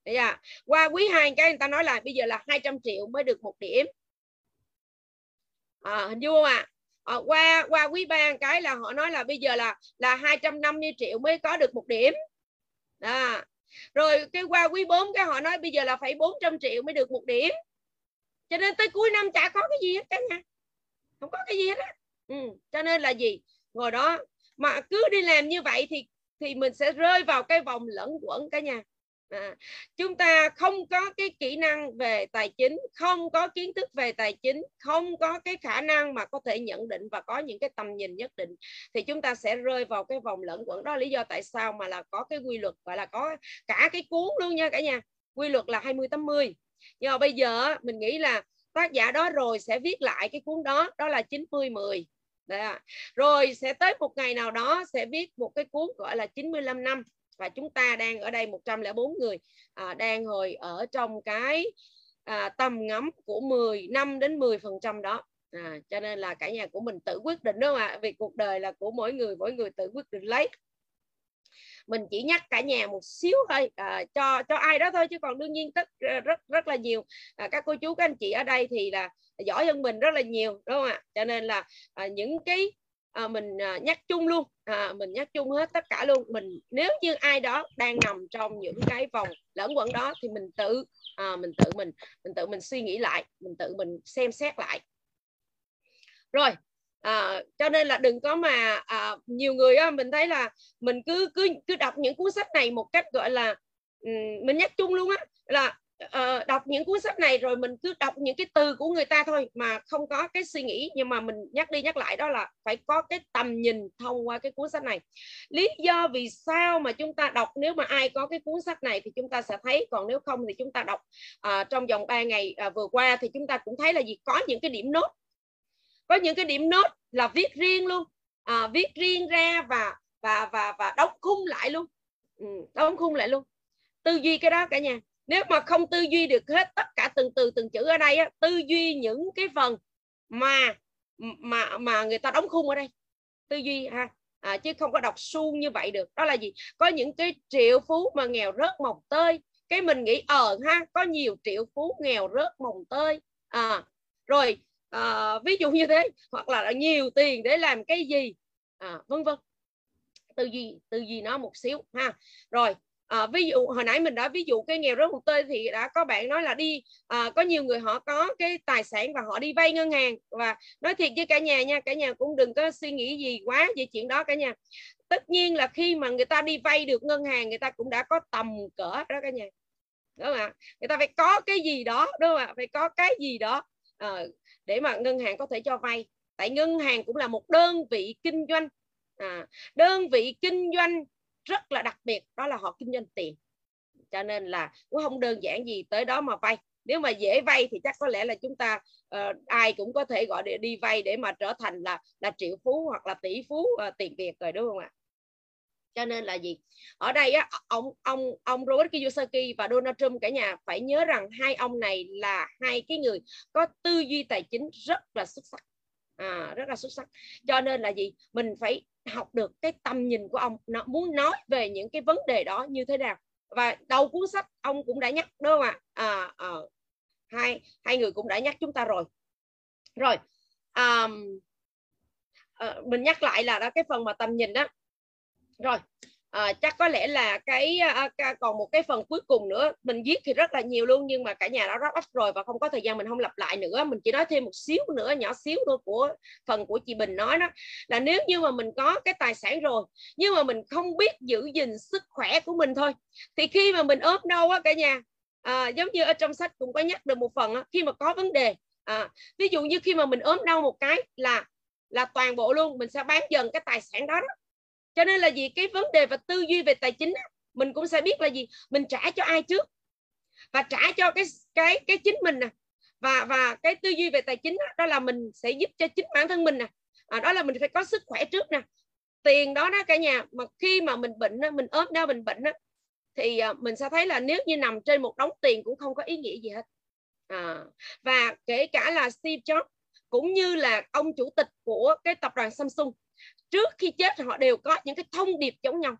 Thấy qua quý 2 cái người ta nói là bây giờ là 200 triệu mới được một điểm. À, hình dung không ạ? à? Ờ, qua qua quý ba cái là họ nói là bây giờ là là 250 triệu mới có được một điểm. À, rồi cái qua quý 4 cái họ nói bây giờ là phải 400 triệu mới được một điểm. Cho nên tới cuối năm chả có cái gì hết cả nhà. Không có cái gì hết á. Ừ. cho nên là gì? Ngồi đó. Mà cứ đi làm như vậy thì thì mình sẽ rơi vào cái vòng lẫn quẩn cả nhà à, chúng ta không có cái kỹ năng về tài chính không có kiến thức về tài chính không có cái khả năng mà có thể nhận định và có những cái tầm nhìn nhất định thì chúng ta sẽ rơi vào cái vòng lẫn quẩn. Đó là lý do tại sao mà là có cái quy luật gọi là có cả cái cuốn luôn nha cả nhà. Quy luật là 20 80 nhưng mà bây giờ mình nghĩ là tác giả đó rồi sẽ viết lại cái cuốn đó đó là 90 10 Đấy. rồi sẽ tới một ngày nào đó sẽ viết một cái cuốn gọi là 95 năm và chúng ta đang ở đây 104 người à, đang ngồi ở trong cái à, tầm ngắm của 10 năm đến 10 phần trăm đó. À, cho nên là cả nhà của mình tự quyết định đúng không ạ vì cuộc đời là của mỗi người mỗi người tự quyết định lấy. Mình chỉ nhắc cả nhà một xíu thôi à, cho cho ai đó thôi chứ còn đương nhiên tất rất rất là nhiều. À, các cô chú các anh chị ở đây thì là giỏi hơn mình rất là nhiều đúng không ạ? Cho nên là à, những cái à, mình à, nhắc chung luôn. À, mình nhắc chung hết tất cả luôn. Mình nếu như ai đó đang nằm trong những cái vòng lẫn quẩn đó thì mình tự à, mình tự mình mình tự mình suy nghĩ lại mình tự mình xem xét lại. Rồi à, cho nên là đừng có mà à, nhiều người á, mình thấy là mình cứ cứ cứ đọc những cuốn sách này một cách gọi là um, mình nhắc chung luôn á là uh, đọc những cuốn sách này rồi mình cứ đọc những cái từ của người ta thôi mà không có cái suy nghĩ. Nhưng mà mình nhắc đi nhắc lại đó là phải có cái tầm nhìn thông qua cái cuốn sách này. Lý do vì sao mà chúng ta đọc nếu mà ai có cái cuốn sách này thì chúng ta sẽ thấy còn nếu không thì chúng ta đọc. Uh, trong vòng 3 ngày uh, vừa qua thì chúng ta cũng thấy là gì? Có những cái điểm nốt. Có những cái điểm nốt là viết riêng luôn. Uh, viết riêng ra và và và và đóng khung lại luôn. Ừ, đóng khung lại luôn. Tư duy cái đó cả nhà nếu mà không tư duy được hết tất cả từng từ từng chữ ở đây á, tư duy những cái phần mà mà mà người ta đóng khung ở đây. Tư duy ha. À, chứ không có đọc suông như vậy được. Đó là gì? Có những cái triệu phú mà nghèo rớt mồng tơi. Cái mình nghĩ ờ ha có nhiều triệu phú nghèo rớt mồng tơi. À rồi à, ví dụ như thế hoặc là nhiều tiền để làm cái gì? À, vân vân. Tư duy tư duy nó một xíu ha. Rồi à, ví dụ hồi nãy mình đã ví dụ cái nghèo rất hụt tơi thì đã có bạn nói là đi à, có nhiều người họ có cái tài sản và họ đi vay ngân hàng. Và nói thiệt với cả nhà nha cả nhà cũng đừng có suy nghĩ gì quá về chuyện đó cả nhà. Tất nhiên là khi mà người ta đi vay được ngân hàng người ta cũng đã có tầm cỡ đó cả nhà. Đúng không ạ? Người ta phải có cái gì đó đúng không ạ? Phải có cái gì đó à, để mà ngân hàng có thể cho vay. Tại ngân hàng cũng là một đơn vị kinh doanh à, đơn vị kinh doanh rất là đặc biệt đó là họ kinh doanh tiền. Cho nên là cũng không đơn giản gì tới đó mà vay. Nếu mà dễ vay thì chắc có lẽ là chúng ta uh, ai cũng có thể gọi để đi vay để mà trở thành là là triệu phú hoặc là tỷ phú uh, tiền việt rồi đúng không ạ? Cho nên là gì? Ở đây á ờ, ông ông ông Robert Kiyosaki và Donald Trump cả nhà phải nhớ rằng hai ông này là hai cái người có tư duy tài chính rất là xuất sắc à, rất là xuất sắc. Cho nên là gì? Mình phải học được cái tầm nhìn của ông. Nó muốn nói về những cái vấn đề đó như thế nào. Và đầu cuốn sách ông cũng đã nhắc đúng không ạ? À, à, hai hai người cũng đã nhắc chúng ta rồi. Rồi um, à, mình nhắc lại là đó cái phần mà tầm nhìn đó. Rồi à, chắc có lẽ là cái à, còn một cái phần cuối cùng nữa mình viết thì rất là nhiều luôn nhưng mà cả nhà đã wrap up rồi và không có thời gian mình không lặp lại nữa. Mình chỉ nói thêm một xíu nữa nhỏ xíu thôi của phần của chị Bình nói đó là nếu như mà mình có cái tài sản rồi nhưng mà mình không biết giữ gìn sức khỏe của mình thôi thì khi mà mình ốm đau á cả nhà à, giống như ở trong sách cũng có nhắc được một phần á, khi mà có vấn đề à, ví dụ như khi mà mình ốm đau một cái là là toàn bộ luôn mình sẽ bán dần cái tài sản đó, đó cho nên là gì cái vấn đề và tư duy về tài chính mình cũng sẽ biết là gì? Mình trả cho ai trước? Và trả cho cái cái cái chính mình nè. Và và cái tư duy về tài chính đó, đó là mình sẽ giúp cho chính bản thân mình nè. À, đó là mình phải có sức khỏe trước nè. Tiền đó đó cả nhà mà khi mà mình bệnh mình ốm đau mình bệnh thì à, mình sẽ thấy là nếu như nằm trên một đống tiền cũng không có ý nghĩa gì hết. À, và kể cả là Steve Jobs cũng như là ông chủ tịch của cái tập đoàn Samsung trước khi chết họ đều có những cái thông điệp giống nhau.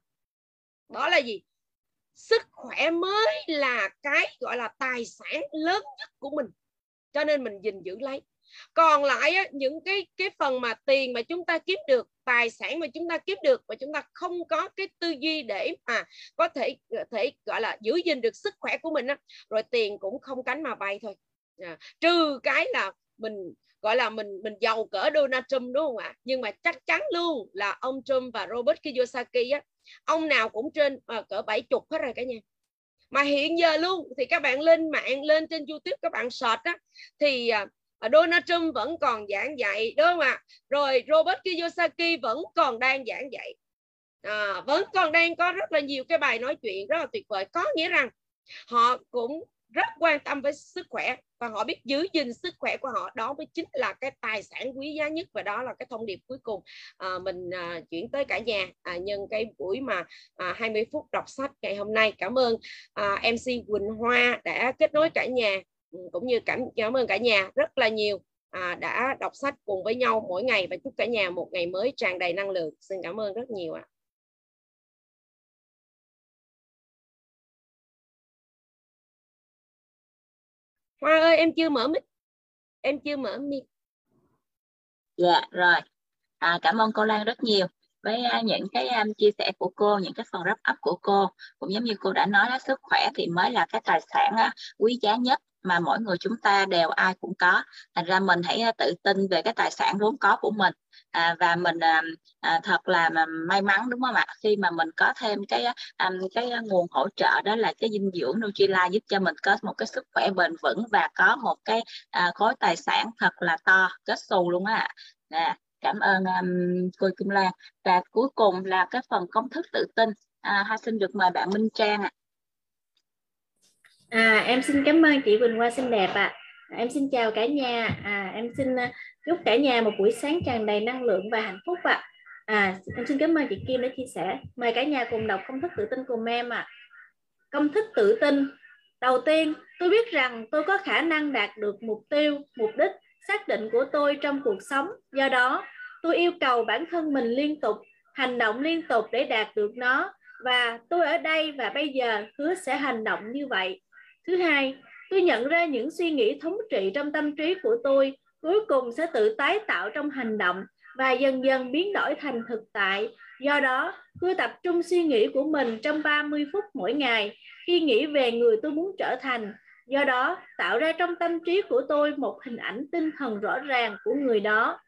Đó là gì? Sức khỏe mới là cái gọi là tài sản lớn nhất của mình. Cho nên mình gìn giữ lấy. Còn lại á, những cái cái phần mà tiền mà chúng ta kiếm được tài sản mà chúng ta kiếm được mà chúng ta không có cái tư duy để mà có thể thể gọi là giữ gìn được sức khỏe của mình á, rồi tiền cũng không cánh mà bay thôi. À, trừ cái là mình gọi là mình mình giàu cỡ Donald Trump đúng không ạ? Nhưng mà chắc chắn luôn là ông Trump và Robert Kiyosaki á ông nào cũng trên à, cỡ bảy chục hết rồi cả nhà. Mà hiện giờ luôn thì các bạn lên mạng lên trên YouTube các bạn search á thì à, Donald Trump vẫn còn giảng dạy đúng không ạ? Rồi Robert Kiyosaki vẫn còn đang giảng dạy. À, vẫn còn đang có rất là nhiều cái bài nói chuyện rất là tuyệt vời. Có nghĩa rằng họ cũng rất quan tâm với sức khỏe và họ biết giữ gìn sức khỏe của họ. Đó mới chính là cái tài sản quý giá nhất và đó là cái thông điệp cuối cùng. À, mình à, chuyển tới cả nhà. À, nhân cái buổi mà à, 20 phút đọc sách ngày hôm nay. Cảm ơn à, MC Quỳnh Hoa đã kết nối cả nhà ừ, cũng như cảm cảm ơn cả nhà rất là nhiều à, đã đọc sách cùng với nhau mỗi ngày. Và chúc cả nhà một ngày mới tràn đầy năng lượng. Xin cảm ơn rất nhiều ạ. à. Hoa ơi em chưa mở mic. Em chưa mở mic. Dạ rồi. À, cảm ơn cô Lan rất nhiều. Với uh, những cái um, chia sẻ của cô những cái phần wrap up của cô cũng giống như cô đã nói đó sức khỏe thì mới là cái tài sản uh, quý giá nhất mà mỗi người chúng ta đều ai cũng có. Thành ra mình hãy à, tự tin về cái tài sản vốn có của mình à, và mình à, à, thật là may mắn đúng không ạ khi mà mình có thêm cái à, um, cái nguồn hỗ trợ đó là cái dinh dưỡng Nutrilite giúp cho mình có một cái sức khỏe bền vững và có một cái à, khối tài sản thật là to kết xù luôn á à, cảm ơn um, cô Kim Lan và cuối cùng là cái phần công thức tự tin à, Hoa xin được mời bạn Minh Trang ạ à. à em xin cảm ơn chị Quỳnh Hoa xinh đẹp ạ à em xin chào cả nhà. À, em xin ờ, chúc cả nhà một buổi sáng tràn đầy năng lượng và hạnh phúc ạ. À. à em xin cảm ơn chị Kim đã chia sẻ. Mời cả nhà cùng đọc công thức tự tin cùng em ạ. À. công thức tự tin. Đầu tiên tôi biết rằng tôi có khả năng đạt được mục tiêu mục đích xác định của tôi trong cuộc sống. Do đó tôi yêu cầu bản thân mình liên tục hành động liên tục để đạt được nó. Và tôi ở đây và bây giờ hứa sẽ hành động như vậy. Thứ hai tôi nhận ra những suy nghĩ thống trị trong tâm trí của tôi cuối cùng sẽ tự tái tạo trong hành động và dần dần biến đổi thành thực tại. Do đó, tôi tập trung suy nghĩ của mình trong 30 phút mỗi ngày khi nghĩ về người tôi muốn trở thành. Do đó, tạo ra trong tâm trí của tôi một hình ảnh tinh thần rõ ràng của người đó.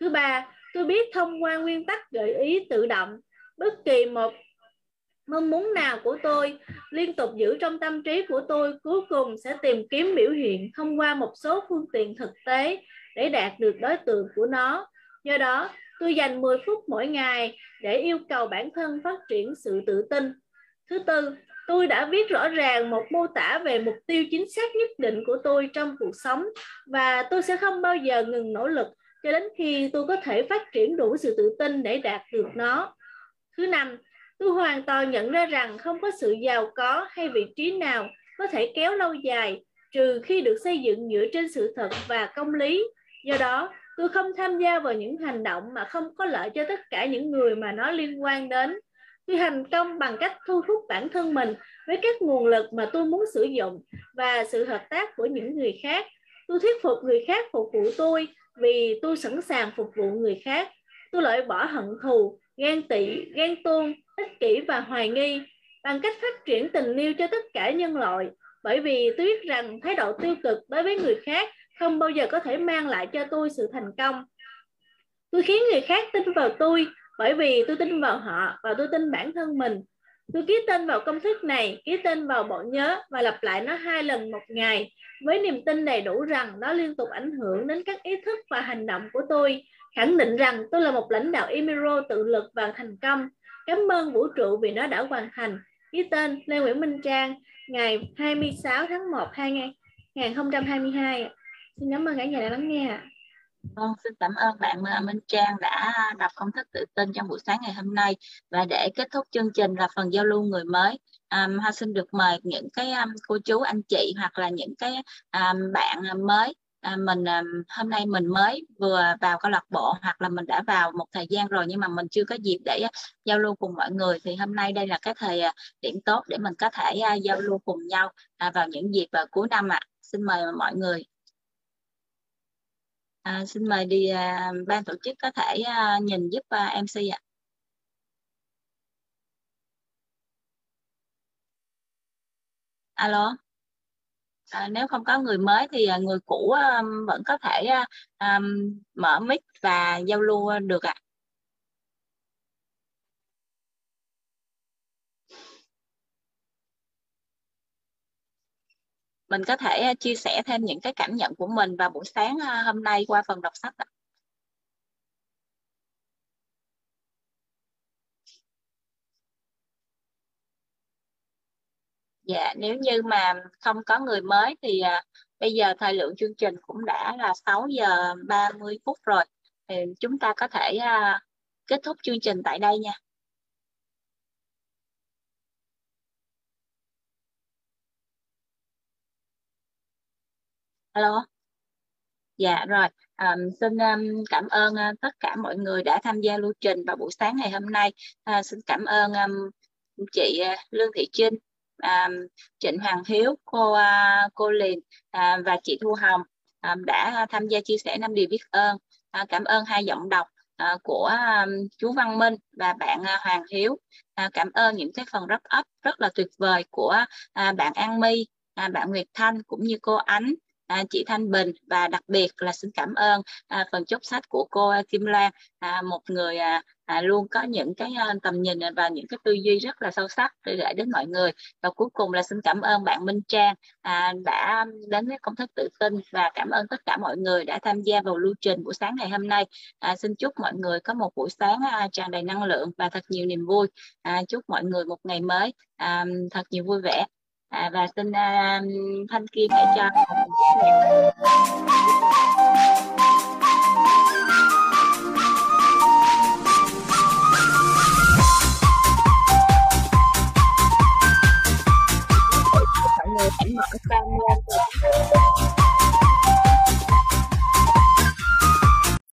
Thứ ba, tôi biết thông qua nguyên tắc gợi ý tự động, bất kỳ một mong muốn nào của tôi liên tục giữ trong tâm trí của tôi cuối cùng sẽ tìm kiếm biểu hiện thông qua một số phương tiện thực tế để đạt được đối tượng của nó. Do đó, tôi dành 10 phút mỗi ngày để yêu cầu bản thân phát triển sự tự tin. Thứ tư, tôi đã viết rõ ràng một mô tả về mục tiêu chính xác nhất định của tôi trong cuộc sống và tôi sẽ không bao giờ ngừng nỗ lực cho đến khi tôi có thể phát triển đủ sự tự tin để đạt được nó. Thứ năm, tôi hoàn toàn nhận ra rằng không có sự giàu có hay vị trí nào có thể kéo lâu dài, trừ khi được xây dựng dựa trên sự thật và công lý. Do đó, tôi không tham gia vào những hành động mà không có lợi cho tất cả những người mà nó liên quan đến. Tôi thành công bằng cách thu hút bản thân mình với các nguồn lực mà tôi muốn sử dụng và sự hợp tác của những người khác. Tôi thuyết phục người khác phục vụ tôi vì tôi sẵn sàng phục vụ người khác. Tôi loại bỏ hận thù ghen tị, ghen tuông, ích kỷ và hoài nghi bằng cách phát triển tình yêu cho tất cả nhân loại. Bởi vì tôi biết rằng thái độ tiêu cực đối với người khác không bao giờ có thể mang lại cho tôi sự thành công. Tôi khiến người khác tin vào tôi bởi vì tôi tin vào họ và tôi tin bản thân mình. Tôi ký tên vào công thức này, ký tên vào bộ nhớ và lặp lại nó hai lần một ngày với niềm tin đầy đủ rằng nó liên tục ảnh hưởng đến các ý thức và hành động của tôi khẳng định rằng tôi là một lãnh đạo Emiro tự lực và thành công. Cảm ơn vũ trụ vì nó đã hoàn thành. Ký tên Lê Nguyễn Minh Trang ngày 26 tháng 1 2022 xin cảm ơn cả nhà đã lắng nghe Vâng, xin cảm ơn bạn ờ, Minh Trang đã đọc công thức tự tin trong buổi sáng ngày hôm nay. Và để kết thúc chương trình là phần giao lưu người mới. Um, Hoa xin được mời những cái um, cô chú anh chị hoặc là những cái um, bạn ờ, mới à, mình à, hôm nay mình mới vừa vào câu lạc bộ hoặc là mình đã vào một thời gian rồi nhưng mà mình chưa có dịp để à, giao lưu cùng mọi người thì hôm nay đây là cái thời à, điểm tốt để mình có thể à, giao lưu cùng nhau vào những dịp uh, cuối năm ạ. À. Xin mời mọi người. À, xin mời đi à, ban tổ chức có thể à, nhìn giúp à, MC ạ. Alo. À, nếu không có người mới thì à, người cũ um, vẫn có thể um, mở mic và giao lưu được ạ. mình có thể chia sẻ thêm những cái cảm nhận của mình vào buổi sáng hôm nay qua phần đọc sách ạ. Dạ, nếu như mà không có người mới thì à, bây giờ thời lượng chương trình cũng đã là 6 giờ 30 phút rồi. Thì chúng ta có thể à, kết thúc chương trình tại đây nha. alo dạ rồi À, xin um, cảm ơn uh, tất cả mọi người đã tham gia lưu trình vào buổi sáng ngày hôm nay À, xin cảm ơn um, chị uh, Lương Thị Trinh um, Trịnh Hoàng Hiếu cô uh, cô Liền uh, và chị Thu Hồng um, đã tham gia chia sẻ năm điều biết ơn uh, cảm ơn hai giọng đọc uh, của um, chú Văn Minh và bạn uh, Hoàng Hiếu. Uh, cảm ơn những cái phần wrap up rất là tuyệt vời của uh, bạn An My uh, bạn Nguyệt Thanh cũng như cô Ánh à, chị Thanh Bình và đặc biệt là xin cảm ơn à, phần chốt sách của cô Kim Loan. À, một người à, à, luôn có những cái à, tầm nhìn và những cái tư duy rất là sâu sắc để gửi đến mọi người. Và cuối cùng là xin cảm ơn bạn Minh Trang à, đã đến với công thức tự tin và cảm ơn tất cả mọi người đã tham gia vào lưu trình buổi sáng ngày hôm nay. À, xin chúc mọi người có một buổi sáng à, tràn đầy năng lượng và thật nhiều niềm vui. À, chúc mọi người một ngày mới à, thật nhiều vui vẻ à, và xin uh, thanh kim hãy cho. Mọi người